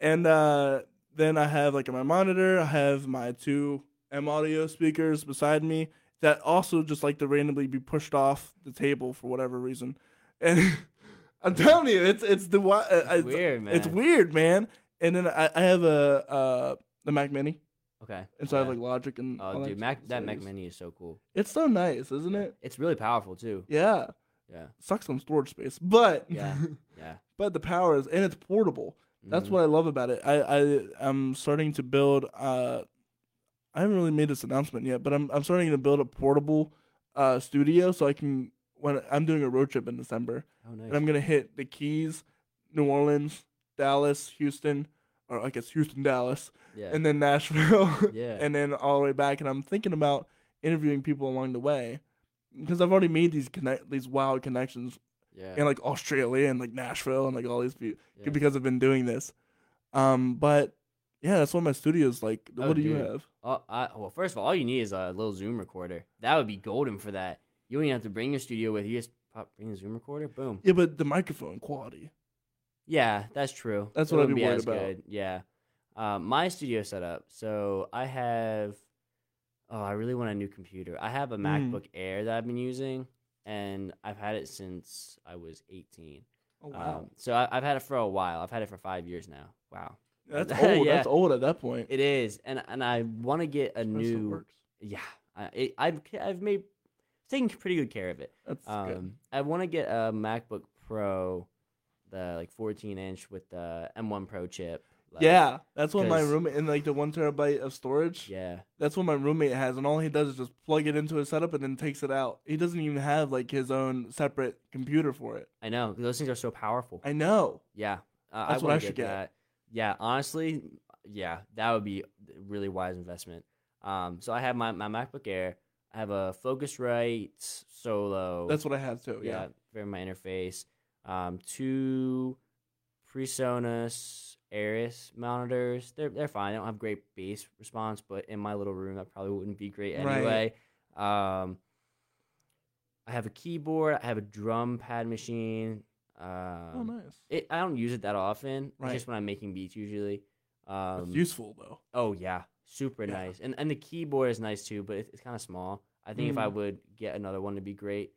and uh, then I have like my monitor. I have my two M audio speakers beside me that also just like to randomly be pushed off the table for whatever reason. And <laughs> I'm telling you, it's it's the uh, It's weird, man. It's weird, man. And then I, I have a uh the Mac Mini, Okay. and so I have like Logic and Oh, that dude, Mac that Mac. Mini is so cool. It's so nice, isn't it? It's really powerful too. Yeah, Yeah. sucks on storage space, but Yeah. <laughs> Yeah. but the power is and it's portable. That's Mhm. what I love about it. I I I'm starting to build. Uh, I haven't really made this announcement yet, but I'm I'm starting to build a portable uh studio so I can when I'm doing a road trip in December Oh, nice. and I'm gonna hit the Keys, New Orleans, Dallas, Houston, or I guess Houston, Dallas, yeah. and then Nashville, <laughs> Yeah. and then all the way back. And I'm thinking about interviewing people along the way because I've already made these connect these wild connections yeah. in like Australia and like Nashville and like all these people yeah. because I've been doing this. Um, but yeah, that's what my studio's like. Oh, what do you have? Oh, I, well, first of all, all you need is a little Zoom recorder. That would be golden for that. You don't even have to bring your studio with you. Just pop, bring a Zoom recorder. Boom. Yeah, but the microphone quality. Yeah, that's true. That's It what I'd be worried about. Good. Yeah. Um, my studio setup. So I have. Oh, I really want a new computer. I have a Mm. MacBook Air that I've been using, and I've had it since I was 18. Oh wow, Um, so I, I've had it for a while. I've had it for five years now. Wow. that's <laughs> old. yeah. That's old at that point. It is, and and I want to get a new. works. Yeah, I, it, I've I've made taken pretty good care of it. That's good. Um, I want to get a MacBook Pro, the like 14 inch with the M1 Pro chip. Like, yeah, that's what my roommate and like the one terabyte of storage. yeah, That's what my roommate has, and all he does is just plug it into his setup and then takes it out. He doesn't even have like his own separate computer for it. I know those things are so powerful. I know. Yeah, uh, That's I what I should get get. that. Yeah, honestly, yeah, that would be a really wise investment. Um, so I have my, my MacBook Air. I have a Focusrite Solo. That's what I have too. yeah, Yeah. for my interface. Um, two PreSonus Eris monitors. They're they're fine. They don't have great bass response, but in my little room, that probably wouldn't be great Right. anyway. Um, I have a keyboard. I have a drum pad machine. Um, oh, nice. it, I don't use it that often. Right. It's just when I'm making beats usually. Um, That's useful though. oh yeah, super Yeah. nice. And and the keyboard is nice too, but it's, it's kind of small. I think if I Mm. would get another one, it'd be great.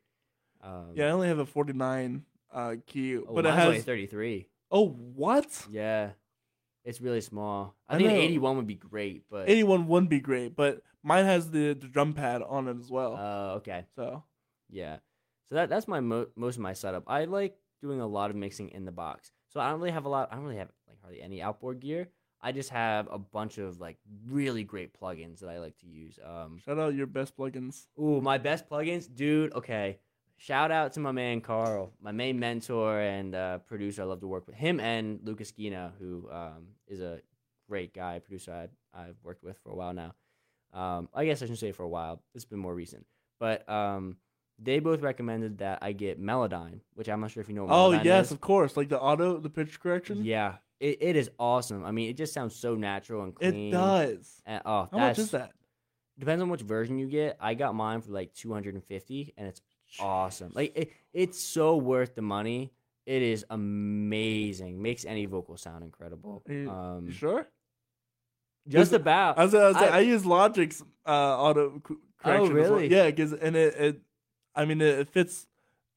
Um, Yeah, I only have a 49 uh, key, oh, but it has. 33. Oh, what? Yeah, it's really small. I, I think an 81 would be great, but 81 would be great, but mine has the, the drum pad on it as well. uh, okay, so yeah. So that that's my mo- most of my setup. I like doing a lot of mixing in the box. So I don't really have a lot. I don't really have like hardly any outboard gear. I just have a bunch of like really great plugins that I like to use. Um, shout out your best plugins. Ooh, my best plugins, dude. Okay, shout out to my man Carl, my main mentor and uh, producer. I love to work with him and Lucas Gina, who um, is a great guy, producer I, I've worked with for a while now. Um, I guess I shouldn't say for a while. It's been more recent, but um, they both recommended that I get Melodyne, which I'm not sure if you know. What Oh Melodyne yes, is. of course, like the auto, the pitch correction. yeah, it, it is awesome. I mean, it just sounds so natural and clean. it does. And, oh, How much is that? Depends on which version you get. I got mine for like 250, and it's awesome. Like it, it's so worth the money. It is amazing. Makes any vocal sound incredible. Um, sure? just about. I was, I, was I- I, use Logic's uh, auto c- correction. well. really? Yeah, because and it, it, I mean, it, it fits.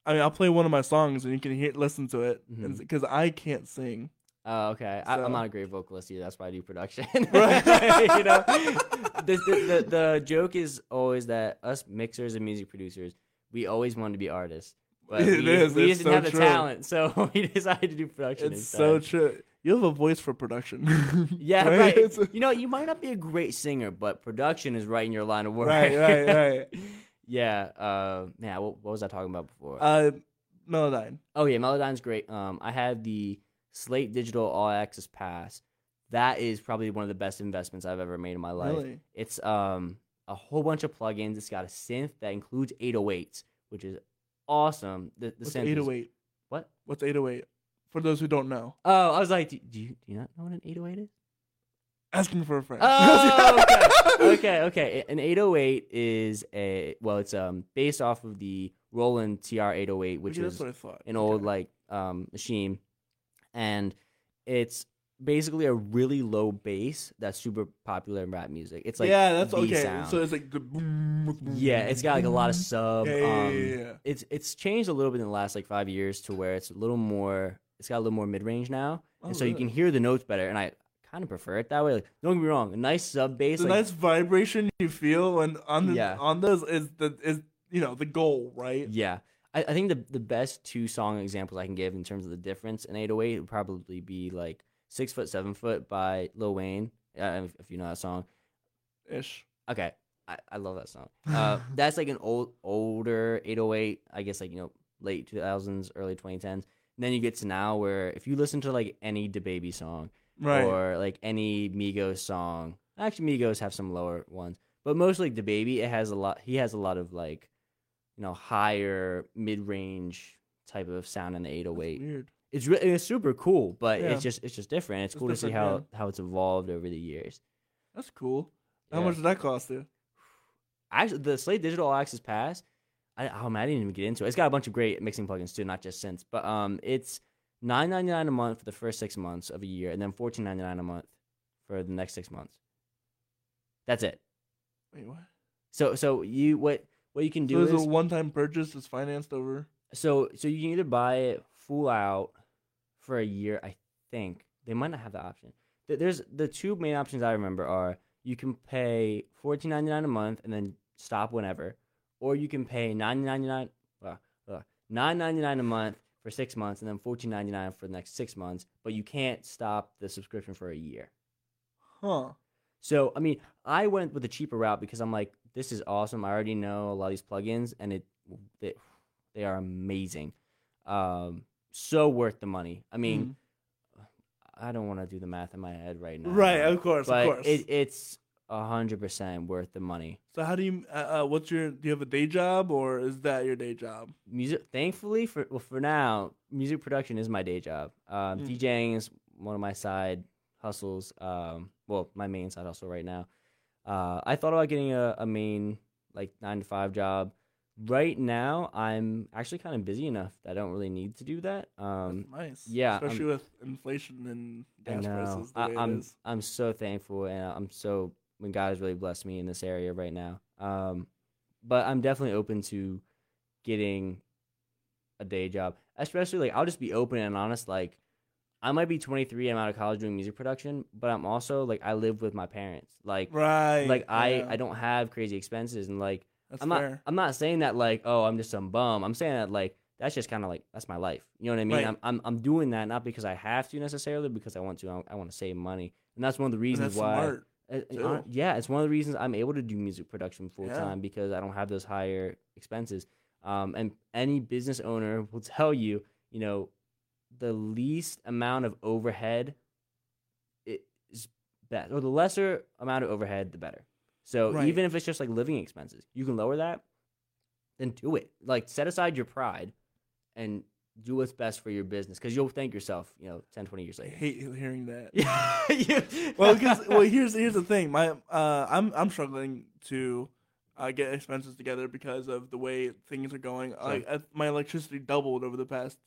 I mean, I'll play one of my songs and you can hear, listen to it because I can't sing. Oh, okay. I, So- I'm not a great vocalist either. That's why I do production. Right. <laughs> <laughs> you know, the, the, the the joke is always that us mixers and music producers, we always wanted to be artists, but <laughs> It we, is, we didn't so have the true. talent, so <laughs> we decided to do production It's instead. so true. you have a voice for production. <laughs> Yeah, Right? right. You know, you might not be a great singer, but production is right in your line of work. right, right, right. yeah. Uh, yeah. What, what was I talking about before? Uh, Melodyne. oh yeah, Melodyne's great. Um, I have the Slate Digital All Access Pass. That is probably one of the best investments I've ever made in my life. Really? It's um a whole bunch of plugins. It's got a synth that includes 808s, which is awesome. The the What's synth. is- 808? What? What's 808? For those who don't know, Oh, I was like, do, do you do you not know what an 808 is? asking for a friend. Oh, okay. <laughs> okay, okay. An 808 is a well, it's um based off of the Roland TR-808, which is an old Okay. like um machine, and it's basically a really low bass that's super popular in rap music. It's like yeah, that's okay. sound. So it's like the boom, boom, yeah, it's got like a lot of sub. Yeah, yeah, um, yeah, yeah. It's it's changed a little bit in the last like five years to where it's a little more. It's got a little more mid range now, Oh, and so you can hear the notes better. And I kind of prefer it that way. Like, don't get me wrong, a nice sub bass. the like, nice vibration you feel when on the, Yeah. on those is the is you know the goal, right? Yeah. I, I think the the best two song examples I can give in terms of the difference in 808 would probably be like Six Foot, Seven Foot by Lil Wayne, uh, if, if you know that song. Ish. Okay. I, I love that song. <laughs> Uh, that's like an old older 808, I guess like, you know, late 2000s, early 2010s. And then you get to now where if you listen to like any DaBaby song Right. or like any Migos song, actually Migos have some lower ones, but mostly like DaBaby, it has a lot, he has a lot of like, you know, higher mid range type of sound in the 808. Weird. It's re- it's super cool, but Yeah. it's just it's just different. It's, It's cool to see different, how how it's evolved over the years. That's cool. How Yeah. much did that cost you? Actually, the Slate Digital All Access Pass, I oh man, I didn't even get into it. It's got a bunch of great mixing plugins too, not just synths. But um, it's nine ninety nine a month for the first six months of a year, and then fourteen ninety nine a month for the next six months. That's it. Wait, what? So so you what what you can So do it's a one-time purchase. It's financed over. so so you can either buy it full out for a year. I think they might not have the option. There's the two main options I remember are you can pay fourteen ninety nine a month and then stop whenever, or you can pay nine ninety nine nine ninety nine a month for six months and then fourteen ninety nine for the next six months. But you can't stop the subscription for a year. Huh. So I mean, I went with the cheaper route because I'm like, this is awesome. I already know a lot of these plugins, and it they, they are amazing. Um, so worth the money. I mean, I don't want to do the math in my head right now. Right. Of course. of course. it, it's a hundred percent worth the money. so how do you? Uh, uh, what's your? Do you have a day job or is that your day job? Music, thankfully for well, for now, music production is my day job. Um, Mm. DJing is one of my side hustles. Um, well, my main side hustle right now. Uh, I thought about getting a, a main like nine to five job. Right now, I'm actually kind of busy enough that I don't really need to do that. Um, nice. yeah, Especially with inflation and gas prices. I, way I'm. I'm so thankful, and I'm so when God has really blessed me in this area right now. Um, but I'm definitely open to getting a day job, especially like I'll just be open and honest. Like I might be 23, I'm out of college doing music production, but I'm also like I live with my parents. Like Right. like I yeah. I don't have crazy expenses, and like That's I'm fair. not I'm not saying that like oh I'm just some bum. I'm saying that like that's just kind of like that's my life. You know what I mean? Right. I'm, I'm I'm doing that not because I have to necessarily, because I want to. I, I want to save money, and that's one of the reasons that's why. smart. too. hon- yeah, it's one of the reasons I'm able to do music production full Yeah. time because I don't have those higher expenses. Um, and any business owner <laughs> will tell you, you know, the least amount of overhead is best, or the lesser amount of overhead, the better. So Right. even if it's just like living expenses, you can lower that. Then do it. Like set aside your pride, and do what's best for your business because you'll thank yourself, you know, 10, 20 years I later. hate hearing that. <laughs> Yeah. <laughs> well, because well, here's here's the thing. My uh, I'm I'm struggling to uh, get expenses together because of the way things are going. Like uh, my electricity doubled over the past,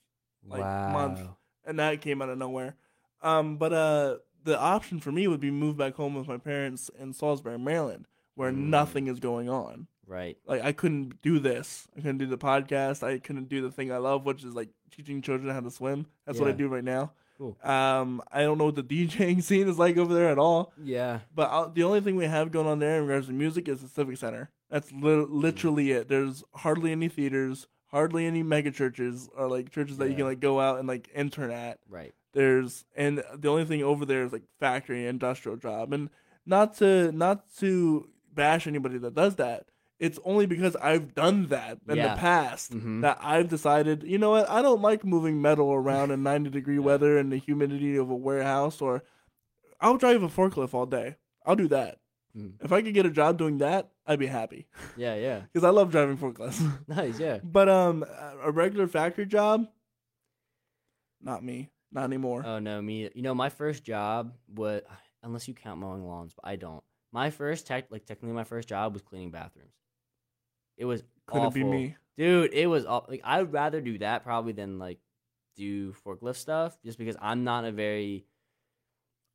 like, month. and that came out of nowhere. Um, but uh, the option for me would be move back home with my parents in Salisbury, Maryland, where Mm. nothing is going on. Right. Like I couldn't do this. I couldn't do the podcast. I couldn't do the thing I love, which is like teaching children how to swim. That's what I do right now. Cool. Um, I don't know what the DJing <laughs> scene is like over there at all. Yeah. But i the only thing we have going on there in regards to music is the Civic Center. That's li- literally it. There's hardly any theaters, hardly any mega churches or like churches that you can like go out and like intern at. Right. There's and the only thing over there is like factory industrial job, and not to not to bash anybody that does that. It's only because I've done that in Yeah. the past Mhm. that I've decided, you know what, I don't like moving metal around in 90 degree weather and the humidity of a warehouse, or I'll drive a forklift all day. I'll do that. Mhm. If I could get a job doing that, I'd be happy <laughs> Yeah, yeah. because I love driving forklifts. <laughs> Nice, yeah. but um, a regular factory job, not me, not anymore. Oh no, me. You know, my first job was unless you count mowing lawns, but I don't. My first tech, like technically, my first job was cleaning bathrooms. It was Couldn't be me. dude. It was aw- like I would rather do that probably than like do forklift stuff, just because I'm not a very.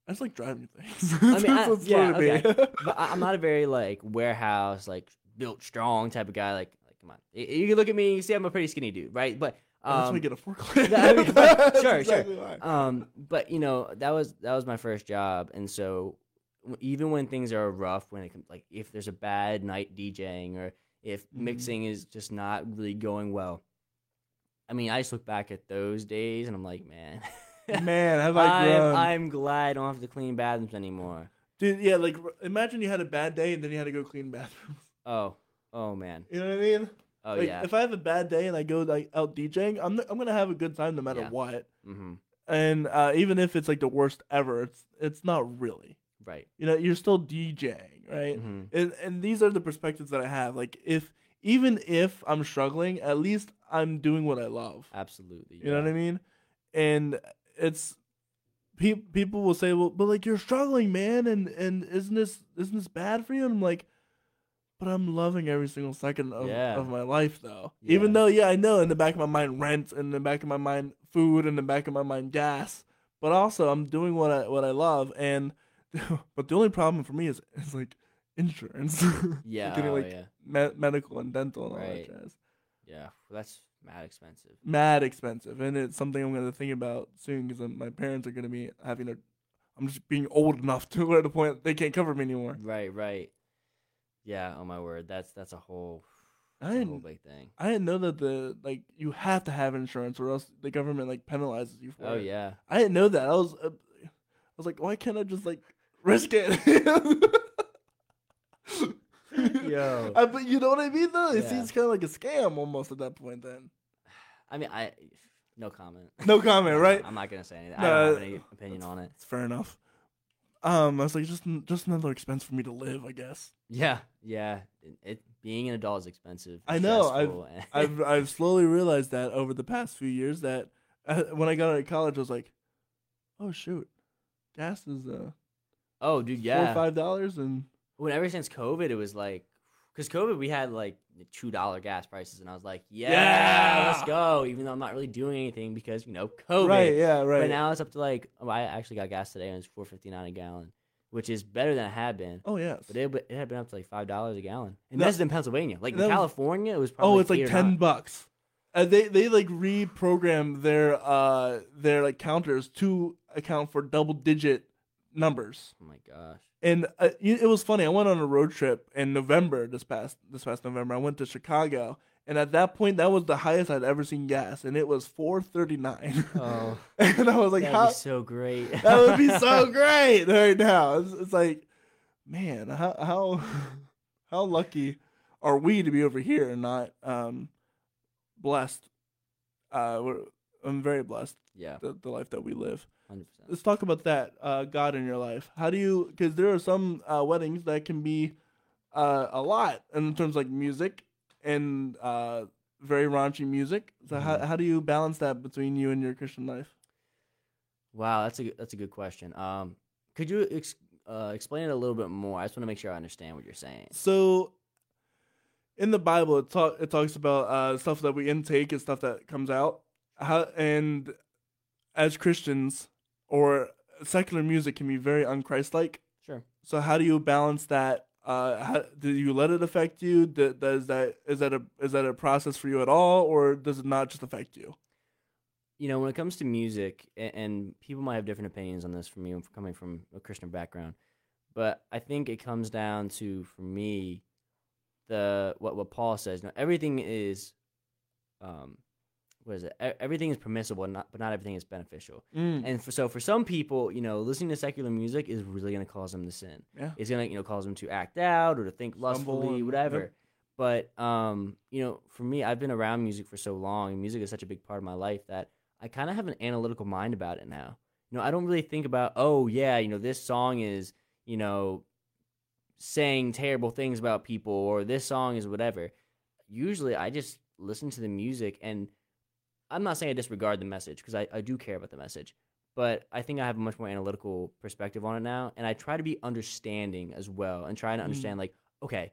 I just like driving things. <laughs> I mean, I, yeah, okay. <laughs> but I, am not a very like warehouse like built strong type of guy. Like, like come on, Y- you can look at me, you see I'm a pretty skinny dude, right? But That's um, we get a forklift. <laughs> I mean, <laughs> sure, exactly sure. why. um but you know that was that was my first job and so even when things are rough when it comes like if there's a bad night djing or if Mhm. mixing is just not really going well i mean i just look back at those days and i'm like man Man, have <laughs> I I'm. I'm glad i don't have to clean bathrooms anymore Dude, yeah, like imagine you had a bad day and then you had to go clean bathrooms. oh oh man You know what I mean? Oh like, yeah If I have a bad day and I go like out DJing, I'm I'm gonna have a good time no matter Yeah. what. hmm And uh, even if it's like the worst ever, it's it's not really. right You know, you're still DJing, right? hmm And and these are the perspectives that I have. Like if even if I'm struggling, at least I'm doing what I love. absolutely You know what I mean? And it's pe- people will say, "Well, but like you're struggling, man, and and isn't this isn't this bad for you?" And I'm like, "But I'm loving every single second of, Yeah. of my life, though. Even though, yeah, I know in the back of my mind rent, in the back of my mind food, in the back of my mind gas, but also I'm doing what I what I love. And <laughs> but the only problem for me is is like insurance. <laughs> yeah getting oh, like yeah me- medical and dental and all Right. that jazz yeah that's mad expensive mad expensive, and it's something I'm gonna think about soon because um, my parents are gonna be having a. I'm just being old enough <laughs> to where the point they can't cover me anymore. Right, right. Yeah, oh my word, that's that's a whole, I that's a whole didn't, big thing. I didn't know that the like you have to have insurance or else the government like penalizes you for Oh it. yeah, I didn't know that. I was, uh, I was like, why can't I just like risk it? <laughs> Yo. I, but you know what I mean though. It Yeah. seems kind of like a scam almost at that point. Then I mean, I no comment. no comment, <laughs> right? I'm not gonna say anything. I No, don't have any opinion on it. It's fair enough. Um, I was like, just just another expense for me to live, I guess. Yeah, yeah. It, it being an adult is expensive. I know, I've- <laughs> I've I've slowly realized that over the past few years that uh, when I got out of college, I was like, oh shoot, gas is uh oh, dude, four yeah. or five dollars, and When ever since COVID, it was like, because COVID we had like two dollar gas prices, and I was like, yeah, Yeah. let's go. Even though I'm not really doing anything because you know COVID. right, yeah, right. But now it's up to like oh, I actually got gas today and it's four fifty nine a gallon, which is better than it had been. oh yes. But it, it had been up to like five dollars a gallon, and No. that's in Pennsylvania. Like in was- California, it was probably oh, it's like ten bucks. Uh, they they like reprogram their uh their like counters to account for double digit numbers. Oh my gosh! And uh, it was funny. I went on a road trip in November this past this past November. I went to Chicago, and at that point, that was the highest I'd ever seen gas, and it was four thirty nine. <laughs> Oh, <laughs> and I was like, that'd how? be so great. <laughs> that would be so great right now. It's, it's like, man, how how how lucky are we to be over here and not um blessed? Uh, we're, I'm very blessed yeah, the, the life that we live. Hundred percent. Let's talk about that. Uh, God in your life. How do you? Because there are some uh, weddings that can be uh, a lot in terms of like music and uh, very raunchy music. So how Mhm. how do you balance that between you and your Christian life? Wow, that's a good- that's a good question. Um, could you ex- uh, explain it a little bit more? I just want to make sure I understand what you're saying. So in the Bible, it talk it talks about uh, stuff that we intake and stuff that comes out. How and as Christians or secular music can be very unchristlike. Sure. So how do you balance that? Uh, how, do you let it affect you? Does that is that a is that a process for you at all, or does it not just affect you? you know, when it comes to music, and, and people might have different opinions on this from me, coming from a Christian background, but I think it comes down to, for me, the what what Paul says. You know, everything is, um, what is it? Everything is permissible, not, but not everything is beneficial. Mm. And for, so for some people, you know, listening to secular music is really going to cause them to sin. Yeah. It's going to, you know, cause them to act out or to think lustfully, and- whatever. yep. But um, you know, for me, I've been around music for so long, and music is such a big part of my life that I kind of have an analytical mind about it now. You know, I don't really think about, oh yeah, you know, this song is, you know, saying terrible things about people, or this song is whatever. Usually, I just listen to the music, and I'm not saying I disregard the message because I, I do care about the message, but I think I have a much more analytical perspective on it now, and I try to be understanding as well, and try to Mm. understand like, okay,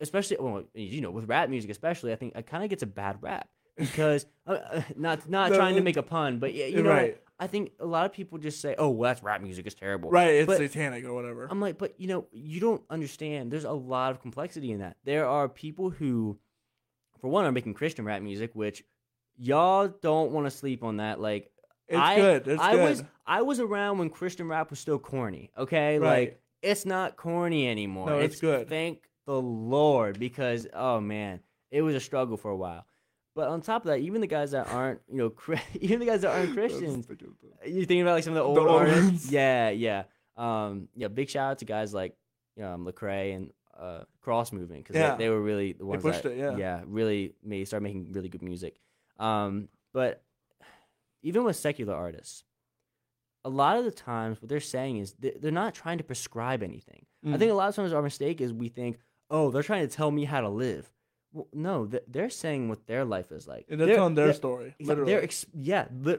especially well, you know, with rap music, especially, I think it kind of gets a bad rap because uh, uh, not not No, trying to make a pun, but yeah, you know, right, I think a lot of people just say, "Oh, well, that's rap music. It's terrible." right. It's but- satanic or whatever. I'm like, but you know, you don't understand. There's a lot of complexity in that. There are people who, for one, are making Christian rap music, which y'all don't want to sleep on that. Like, it's I- good. It's I good. was I was around when Christian rap was still corny. Okay, Right. like it's not corny anymore. No, it's good. Thank the Lord, because oh man, it was a struggle for a while. But on top of that, even the guys that aren't, you know, <laughs> even the guys that aren't <laughs> Christians, you thinking about like some of the old old artists? ones. Yeah, yeah. Um, yeah. Big shout out to guys like um, Lecrae and uh, Cross Movement because Yeah. they, they were really the ones pushed that it, yeah. really made start making really good music. Um, but even with secular artists, a lot of the times what they're saying is they- they're not trying to prescribe anything. I Mm. think a lot of times our mistake is we think, oh, they're trying to tell me how to live. Well, no, th- they're saying what their life is like. And they're, telling their they're- story. Literally. They're ex- yeah, li-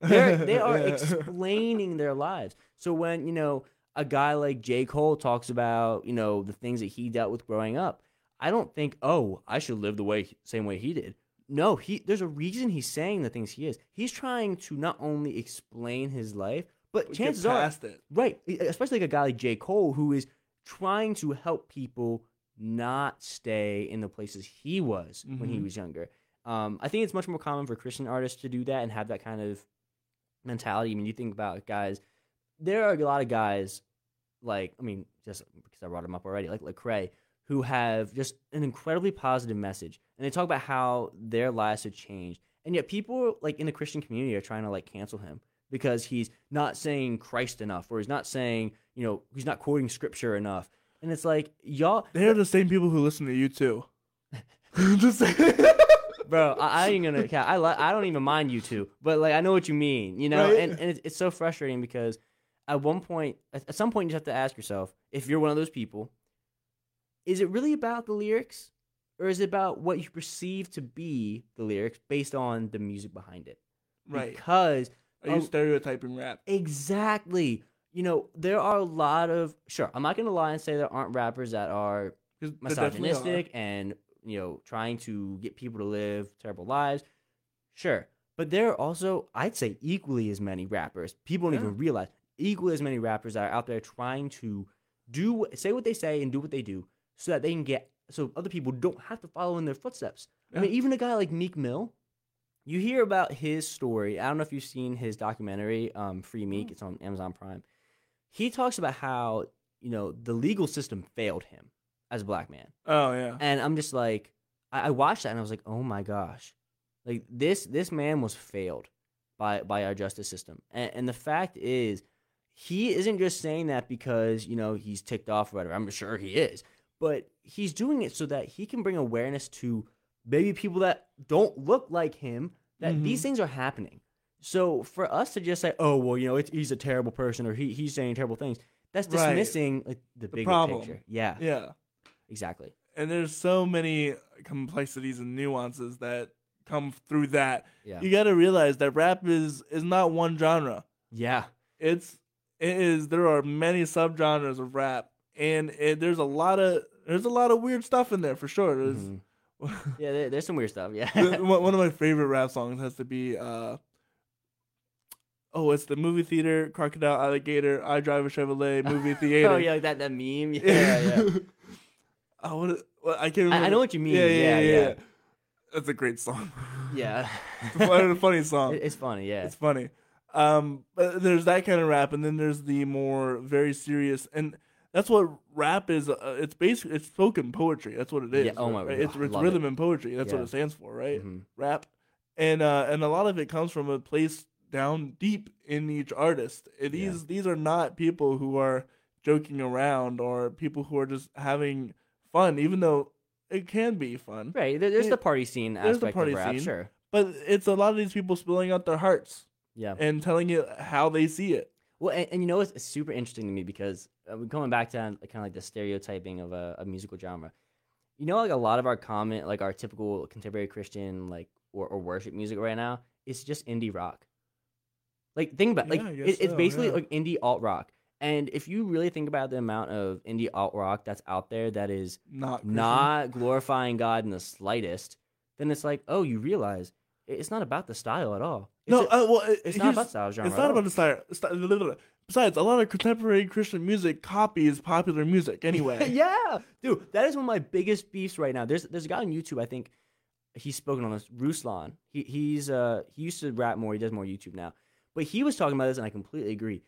they're, <laughs> they are Yeah. explaining their lives. So when you know a guy like J. Cole talks about you know the things that he dealt with growing up, I don't think oh I should live the way same way he did. No, he there's a reason he's saying the things he is. He's trying to not only explain his life, but chances are it. right, especially like a guy like J. Cole who is trying to help people not stay in the places he was when he Mhm. was younger. Um, I think it's much more common for Christian artists to do that and have that kind of mentality. I mean, you think about guys, there are a lot of guys like, I mean, just because I brought him up already, like Lecrae, who have just an incredibly positive message, and they talk about how their lives have changed, and yet people like in the Christian community are trying to like cancel him because he's not saying Christ enough, or he's not saying, you know, he's not quoting scripture enough, and it's like y'all, They're the same people who listen to U2. <laughs> Bro. I, I ain't gonna. I li- I don't even mind U2, but like I know what you mean, you know. Right. And, and it's, it's so frustrating because at one point, at, at some point, you just have to ask yourself if you're one of those people. Is it really about the lyrics, or is it about what you perceive to be the lyrics based on the music behind it? right. Because Are you stereotyping rap? exactly, you know, there are a lot of sure. I'm not gonna lie and say there aren't rappers that are definitely are. misogynistic and you know trying to get people to live terrible lives sure but there are also i'd say equally as many rappers people don't Yeah. even realize equally as many rappers that are out there trying to do say what they say and do what they do so that they can get so other people don't have to follow in their footsteps. I mean even a guy like meek mill you hear about his story. I don't know if you've seen his documentary um, free meek. It's on amazon prime. He talks about how you know the legal system failed him as a black man. Oh yeah. and I'm just like, I, I watched that and I was like, oh my gosh, like this this man was failed by by our justice system, and, and the fact is, he isn't just saying that because you know he's ticked off or whatever. I'm sure he is, but he's doing it so that he can bring awareness to maybe people that don't look like him that these Mhm. things are happening. So for us to just say, oh well, you know, it's, he's a terrible person or he he's saying terrible things, that's Right. dismissing like the, bigger problem. picture. Yeah, Yeah. exactly. And there's so many complexities and nuances that come through that. Yeah. You got to realize that rap is is not one genre. Yeah. It's it is there are many subgenres of rap and it, there's a lot of there's a lot of weird stuff in there for sure. There's Mhm. <laughs> Yeah, there, there's some weird stuff. Yeah. One one of my <laughs> favorite rap songs has to be uh oh it's the movie theater crocodile alligator I drive a Chevrolet <laughs> movie theater oh yeah, like that that meme. Yeah, yeah. oh what, it- what I can't I, I know what you mean. yeah yeah yeah, yeah. that's a great song Yeah. it's a funny, funny song it's funny. Yeah. it's funny um but there's that kind of rap and then there's the more very serious and That's what rap is. Uh, it's basically it's spoken poetry. That's what it is. Yeah, oh my- right? It's, it's love rhythm and poetry. That's what it stands for, right? Mhm. Rap, and uh, and a lot of it comes from a place down deep in each artist. These these are not people who are joking around or people who are just having fun, even though it can be fun. Right. There's Yeah, the party scene there's the party of rap. scene. Sure. But it's a lot of these people spilling out their hearts Yeah. and telling you how they see it. Well, and, and you know, it's, it's super interesting to me because going back to kind of like the stereotyping of a, a musical genre. You know, like a lot of our comment, like our typical contemporary Christian, like or, or worship music right now, it's just indie rock. Like think about like Yeah, I it, it's so, basically yeah. like indie alt rock. And if you really think about the amount of indie alt rock that's out there that is Not Christian. not glorifying God in the slightest, then it's like, oh, you realize it's not about the style at all. It's No, a- uh, well, it- it's not about style genre. It's not about the style. Style- Besides, a lot of contemporary Christian music copies popular music <laughs> anyway. yeah, dude, that is one of my biggest beefs right now. There's there's a guy on YouTube. I think he's spoken on this. Ruslan. He he's uh he used to rap more. He does more YouTube now. But he was talking about this, and I completely agree.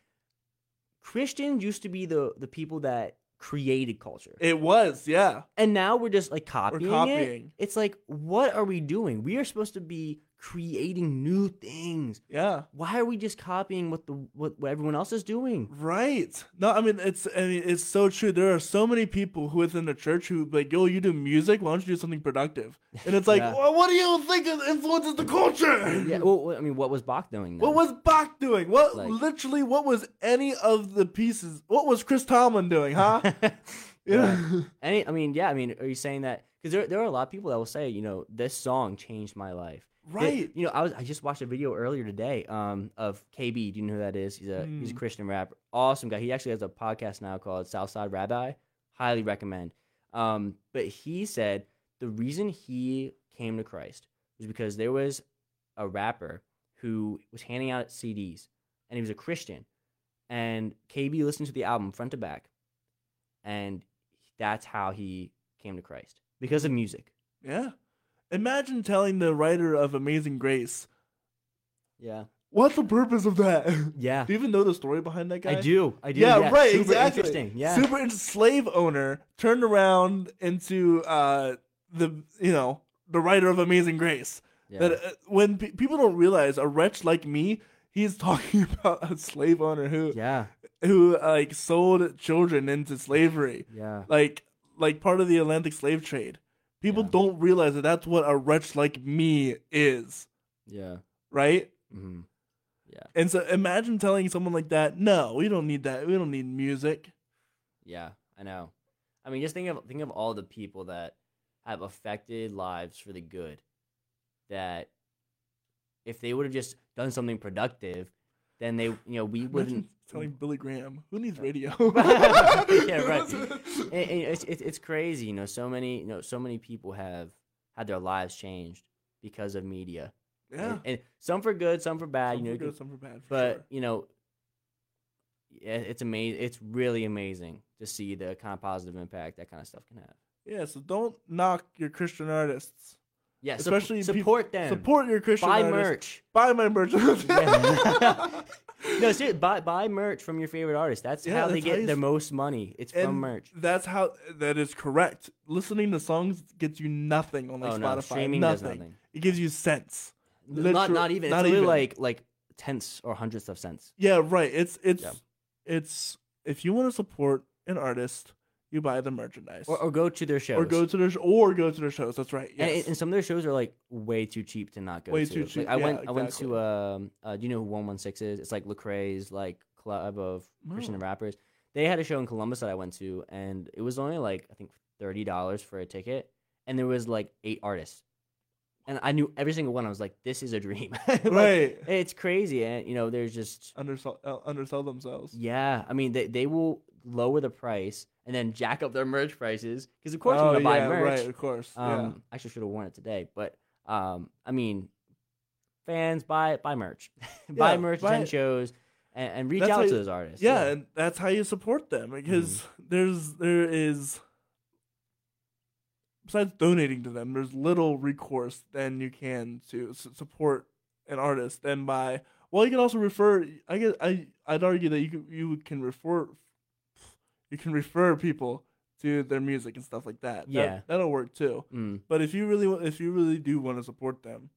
Christians used to be the the people that created culture, It was, yeah. and now we're just like copying, it. copying. It's like, what are we doing? We are supposed to be creating new things. Yeah. Why are we just copying what the what, what everyone else is doing? Right. No, I mean it's I mean it's so true. There are so many people who within the church who like, yo, you do music, why don't you do something productive? And it's like, <laughs> Yeah. well, what do you think influences the culture? Yeah. Well, I mean, what was Bach doing? Then? What was Bach doing? What Like- literally? What was any of the pieces? What was Chris Tomlin doing? Huh? <laughs> <laughs> yeah. Any, I mean, yeah. I mean, are you saying that? Because there, there are a lot of people that will say, you know, this song changed my life. It- Right. you know, I was I just watched a video earlier today um of KB. Do you know who that is? He's a he's a Hmm. Christian rapper. Awesome guy. He actually has a podcast now called Southside Rabbi. Highly recommend. Um, but he said the reason he came to Christ was because there was a rapper who was handing out CDs and he was a Christian. And KB listened to the album front to back. And that's how he came to Christ because of music. Yeah. Imagine telling the writer of Amazing Grace, Yeah. what's the purpose of that? Yeah. do you even know the story behind that guy? I do. I do. Yeah, right, Super exactly. Interesting. Yeah. Super in- slave owner turned around into uh the you know the writer of Amazing Grace. yeah. That uh, when pe- people don't realize a wretch like me, he's <laughs> talking about a slave owner who yeah. who like sold children into slavery, Yeah. like like part of the Atlantic slave trade. People Yeah. don't realize that that's what a wretch like me is, Yeah. right? Mm-hmm. Yeah. And so imagine telling someone like that, no, we don't need that. We don't need music. Yeah. I know. I mean, just think of think of all the people that have affected lives for the good. That if they would have just done something productive, then they, you know, we wouldn't. Telling Billy Graham, who needs radio? <laughs> yeah, <laughs> right. And- and it's, it's crazy, you know. So many, you know, so many people have had their lives changed because of media. Yeah. and, and some for good, some for bad. Some you know, for good, some for bad. For but sure. you know yeah, it's amazing it's really amazing to see the kind of positive impact that kind of stuff can have yeah, so don't knock your Christian artists. yeah Especially support them Support your Christian buy artists. merch Buy my merch. Yeah. <laughs> no seriously, buy buy merch from your favorite artist that's Yeah, how they that's how get you their s- most money it's from and merch That's how that is correct. Listening to songs gets you nothing on like oh Spotify. no streaming nothing. does nothing It gives you cents. not Literal- not even not it's really even. like like tenths or hundredths of cents Yeah, right. It's it's it's if you want to support an artist, you buy the merchandise. or, or go to their shows or go to their sh- or go to their shows. That's right. and, Yes. and some of their shows are like way too cheap to not go Way to. too Like, cheap, I yeah, went. I went to. Um, uh, do you know who One One Six is? It's like Lecrae's like club of Christian No. rappers. They had a show in Columbus that I went to, and it was only like I think thirty dollars for a ticket, and there was like eight artists, and I knew every single one. I was like, "This is a dream." <laughs> Like, right. It's crazy, and you know, there's just Undersell uh, undersell themselves. yeah. I mean, they they will lower the price and then jack up their merch prices because of course oh, I'm gonna yeah, buy merch. right. Of course. Um, I actually should have worn it today, but um, I mean, fans buy buy merch, <laughs> buy Yeah, merch, buy attend it. shows, and, and reach That's out to you- those artists. yeah. yeah, and that's how you support them because Mm-hmm. there's there is besides donating to them, there's little recourse than you can to s- support an artist than by well, you can also refer. I guess I I'd argue that you can, you can refer you can refer people to their music and stuff like that. That- Yeah. that'll work too. Mm, But if you really if you really do want to support them,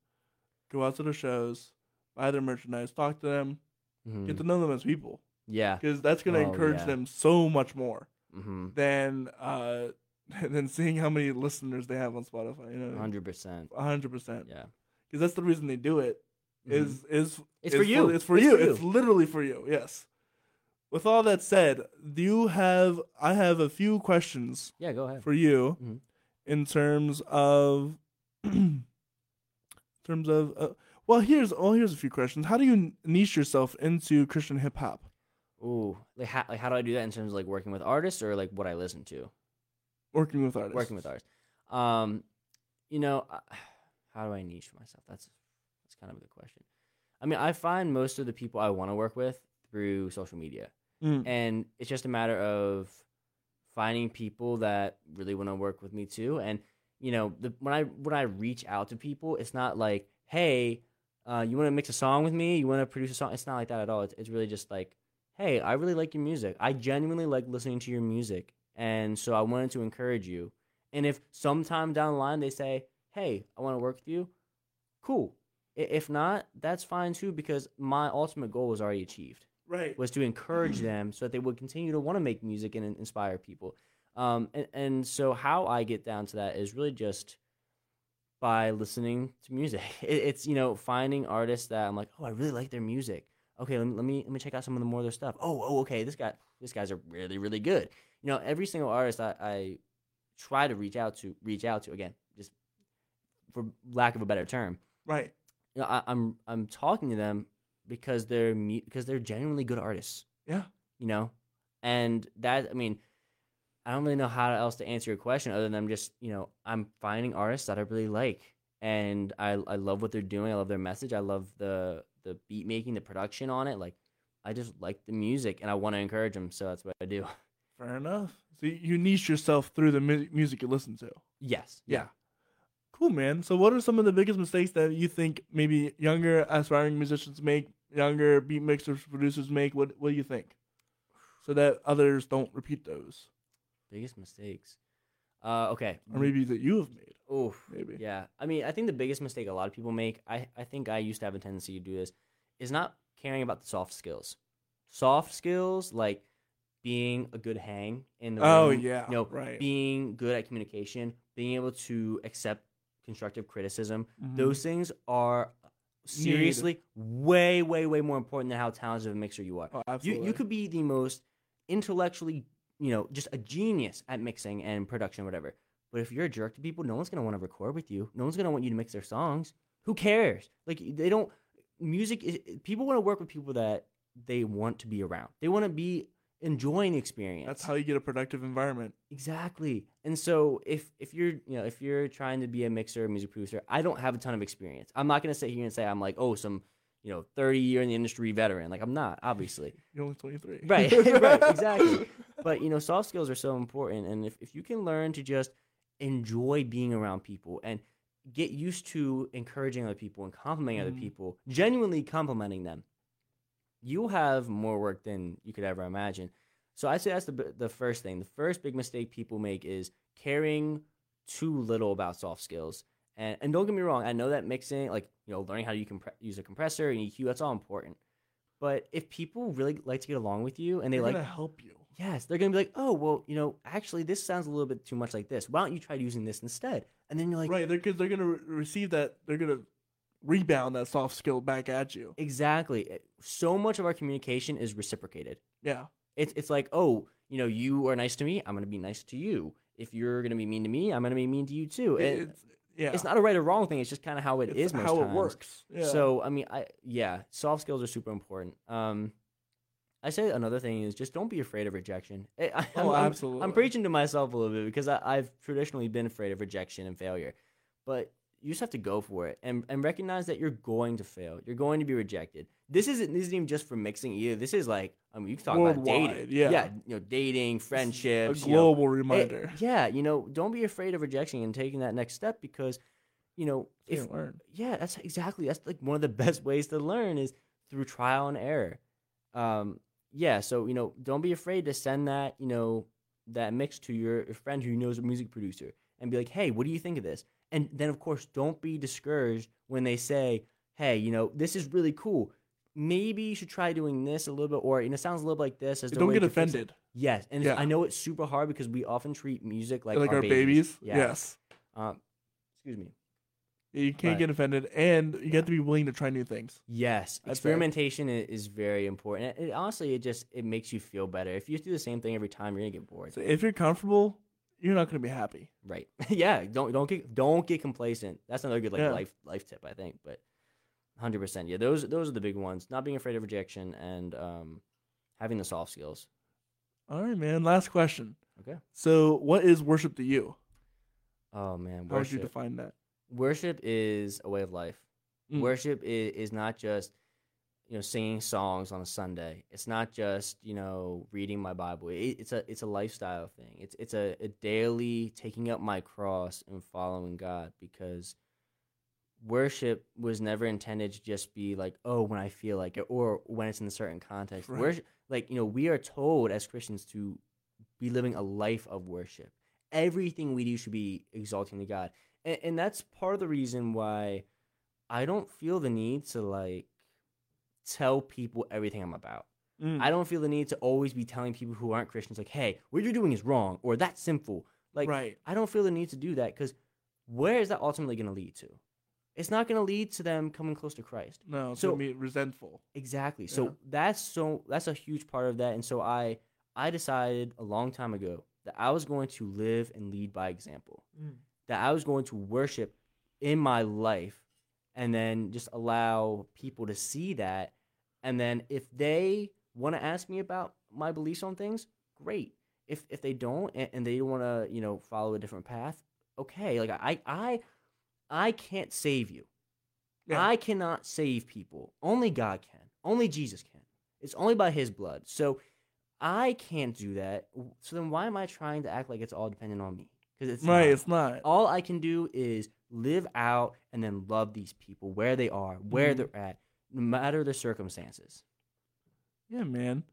go out to the shows, buy their merchandise, talk to them, mhm. get to know them as people, yeah. because that's gonna Oh, encourage yeah. them so much more Mm-hmm. than uh <laughs> than seeing how many listeners they have on Spotify. You know, Hundred percent. a hundred percent. Yeah. Because that's the reason they do it. Mhm. Is is It's is for you. It's for It's you. for It's literally for you. Yes. With all that said, do you have? I have a few questions yeah. Go ahead. for you Mhm. in terms of <clears throat> in terms of uh, well here's well here's a few questions how do you niche yourself into christian hip hop Ooh, like how, like how do I do that in terms of like working with artists or like what I listen to? working with artists Working with artists. Um, you know, uh, how do I niche myself? That's that's kind of a good question. I mean, I find most of the people I want to work with through social media, Mm. and it's just a matter of finding people that really want to work with me too. And you know, the, when I when I reach out to people, it's not like, hey, uh, you want to mix a song with me? You want to produce a song? It's not like that at all. It's, it's really just like, hey, I really like your music. I genuinely like listening to your music, and so I wanted to encourage you. And if sometime down the line they say, hey, I want to work with you, cool. If not, that's fine too, because my ultimate goal was already achieved right was to encourage them so that they would continue to want to make music and inspire people. Um, and, and so how I get down to that is really just by listening to music. <laughs> It, it's you know finding artists that I'm like, oh, I really like their music. Okay, let me let me let me check out some of the more of their stuff. Oh, oh, okay, this guy, this guy's are really really good. You know, every single artist I, I try to reach out to, reach out to again, just for lack of a better term right you know, I, I'm I'm talking to them because they're because they're genuinely good artists. Yeah. You know, and that I mean, I don't really know how else to answer your question other than I'm just you know I'm finding artists that I really like and I I love what they're doing. I love their message. I love the the beat making, the production on it. Like I just like the music and I want to encourage them. So that's what I do. fair enough so you- niche yourself through the mu- music you listen to Yes. yeah cool man so what are some of the biggest mistakes that you think maybe younger aspiring musicians make younger beat mixers producers make what what do you think so that others don't repeat those Biggest mistakes. Uh, okay. or maybe that you have made Oh, maybe Yeah. I mean, I think the biggest mistake a lot of people make, I, I think I used to have a tendency to do this, is not caring about the soft skills. Soft skills like being a good hang in the room. Oh, room, yeah, you know, right. being good at communication, being able to accept constructive criticism. Mhm. Those things are seriously way, way, way more important than how talented of a mixer you are. oh, You you could be the most intellectually, you know, just a genius at mixing and production, whatever. But if you're a jerk to people, no one's gonna want to record with you. No one's gonna want you to mix their songs. Who cares? Like they don't. Music. Is, people want to work with people that they want to be around. They want to be enjoying the experience. That's how you get a productive environment. Exactly. And so if if you're you know if you're trying to be a mixer, a music producer, I don't have a ton of experience. I'm not gonna sit here and say I'm like oh some you know 30 year in the industry veteran. Like I'm not obviously. <laughs> You're only 23. Right, <laughs> right, exactly. <laughs> But you know, soft skills are so important, and if, if you can learn to just enjoy being around people and get used to encouraging other people and complimenting other Mhm. people, genuinely complimenting them, you'll have more work than you could ever imagine. So I'd say that's the the first thing. The first big mistake people make is caring too little about soft skills. And and don't get me wrong, I know that mixing, like you know, learning how to compre- use a compressor and EQ, that's all important. But if people really like to get along with you and they They're like gonna help you. Yes, they're gonna be like, oh, well, you know, actually, this sounds a little bit too much like this. Why don't you try using this instead? And then you're like, right, because they're gonna re- receive that. They're gonna rebound that soft skill back at you. exactly. Eh, So much of our communication is reciprocated. Yeah, It's it's like, oh, you know, you are nice to me, I'm gonna be nice to you. If you're gonna be mean to me, I'm gonna be mean to you too. It- it's yeah, it's not a right or wrong thing. It's just kind of how it is. It's most how it times. works. Yeah. So I mean, I yeah, soft skills are super important. Um, I say another thing is just don't be afraid of rejection. I, I, Oh, I'm, I'm- absolutely. I'm preaching to myself a little bit because I, I've traditionally been afraid of rejection and failure, but you just have to go for it and, and recognize that you're going to fail. You're going to be rejected. This isn't this isn't even just for mixing either. This is like I mean you can talk about dating, yeah. you know, dating, a friendships, you know, global it- reminder. yeah, you know, don't be afraid of rejection and taking that next step because, you know, You if learn. yeah, that's exactly that's like one of the <laughs> best ways to learn is through trial and error. Um, yeah, so you know, don't be afraid to send that you know that mix to your friend who knows a music producer and be like, hey, what do you think of this? And then, of course, don't be discouraged when they say, hey, you know, this is really cool. Maybe you should try doing this a little bit, or you know, it sounds a little bit like this. As the Don't way get to it." offended. Yes, and Yeah. I know it's super hard because we often treat music like, Like, our, our babies. Yeah. Yes. Um, excuse me. You can't Right. get offended, and you have to be willing to try new things. Yes, That's experimentation is very important. It, it- honestly, it just it makes you feel better. If you do the same thing every time, you're gonna get bored. So if you're comfortable, you're not going to be happy. Right? <laughs> yeah. Don't don't get don't get complacent. That's another good like Yeah. life life tip, I think. But hundred percent, yeah. Those those are the big ones. Not being afraid of rejection and um, having the soft skills. All right, man. Last question. Okay. So, what is worship to you? Oh man, How would you define that? worship is a way of life. Mm. Worship is, is not just you know singing songs on a Sunday. It's not just you know reading my Bible. It, it's a it's a lifestyle thing. It's it's a, a daily taking up my cross and following God because worship was never intended to just be like oh when I feel like it or when it's in a certain context. Right. Worship like you know we are told as Christians to be living a life of worship. Everything we do should be exalting to God. And, and that's part of the reason why I don't feel the need to like tell people everything I'm about. Mm. I don't feel the need to always be telling people who aren't Christians like, "Hey, what you're doing is wrong" or "That's sinful." Like right. I don't feel the need to do that cuz where is that ultimately going to lead to? It's not going to lead to them coming close to Christ. No, it's So- going to be resentful. Exactly. So that's so that's a huge part of that and so I I decided a long time ago that I was going to live and lead by example. Mm. That I was going to worship in my life and then just allow people to see that and then if they want to ask me about my beliefs on things, great. If if they don't and, and they want to, you know, follow a different path, okay. Like I I I can't save you. Yeah. I cannot save people. Only God can. Only Jesus can. It's only by his blood. So I can't do that. So then why am I trying to act like it's all dependent on me? Because it's right. not. It's not. all I can do is live out and then love these people where they are, where Mhm. they're at, no matter the circumstances. Yeah, man.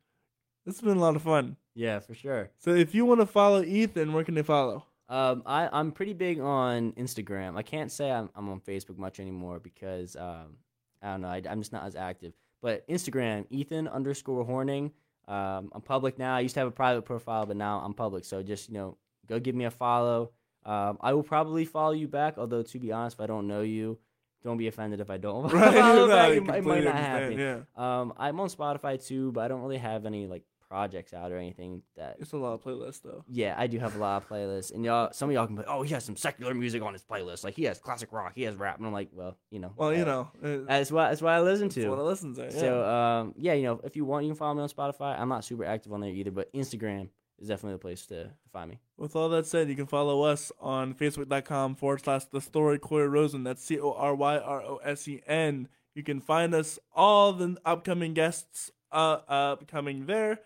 This has been a lot of fun. Yeah, for sure. So, if you want to follow Ethan, where can they follow? Um, I, I'm pretty big on Instagram. I can't say I'm, I'm on Facebook much anymore because um, I don't know. I, am just not as active. But Instagram, Ethan underscore Horning. Um, I'm public now. I used to have a private profile, but now I'm public. So just you know, go give me a follow. Um, I will probably follow you back. Although to be honest, if I don't know you, don't be offended if I don't <laughs> Right. follow <laughs> No, back. I It, might- it might not happen. Yeah. Um, I'm on Spotify too, but I don't really have any like projects out or anything that It's a lot of playlists, though. yeah, I do have a lot of playlists, and y'all, some of y'all can be "Oh, he has some secular music on his playlist. Like he has classic rock, he has rap." And I'm like, "Well, you know, Well, you uh, know, uh, that's what that's what I listen that's what I to." listen to. Yeah. So, um, yeah, you know, if you want, you can follow me on Spotify. I'm not super active on there either, but Instagram is definitely the place to, find me. With all that said, you can follow us on facebook.com forward slash the story Cory Rosen. That's C O R Y R O S E N. You can find us all the upcoming guests uh, upcoming there,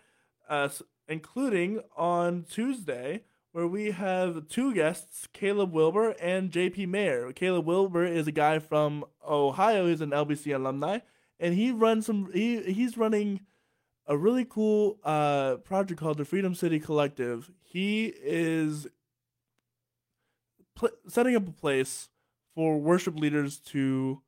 uh, including on Tuesday, where we have two guests, Caleb Wilbur and JP Mayer. Caleb Wilbur is a guy from Ohio. He's an LVC alumni, and he runs some. He he's running a really cool uh, project called the Freedom City Collective. He is pl- setting up a place for worship leaders to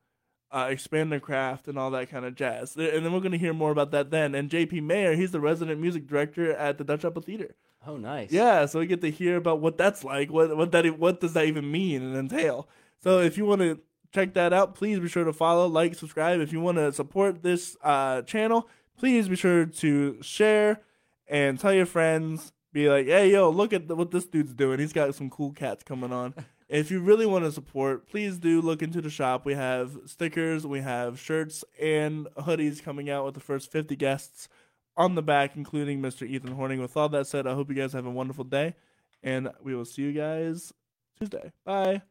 uh, expand their craft and all that kind of jazz. And then we're going to hear more about that then. And JP Mayer, he's the resident music director at the Dutch Apple Theater. Oh, nice. Yeah, so we get to hear about what that's like. What what that what does that even mean and entail? So if you want to check that out, please be sure to follow, like, subscribe. If you want to support this uh, channel, please be sure to share and tell your friends. Be like, hey, yo, look at the, what this dude's doing. He's got some cool cats coming on. <laughs> if you really want to support, please do look into the shop. We have stickers, we have shirts and hoodies coming out with the first 50 guests on the back, including Mr. Ethan Horning. With all that said, I hope you guys have a wonderful day, and we will see you guys Tuesday. Bye.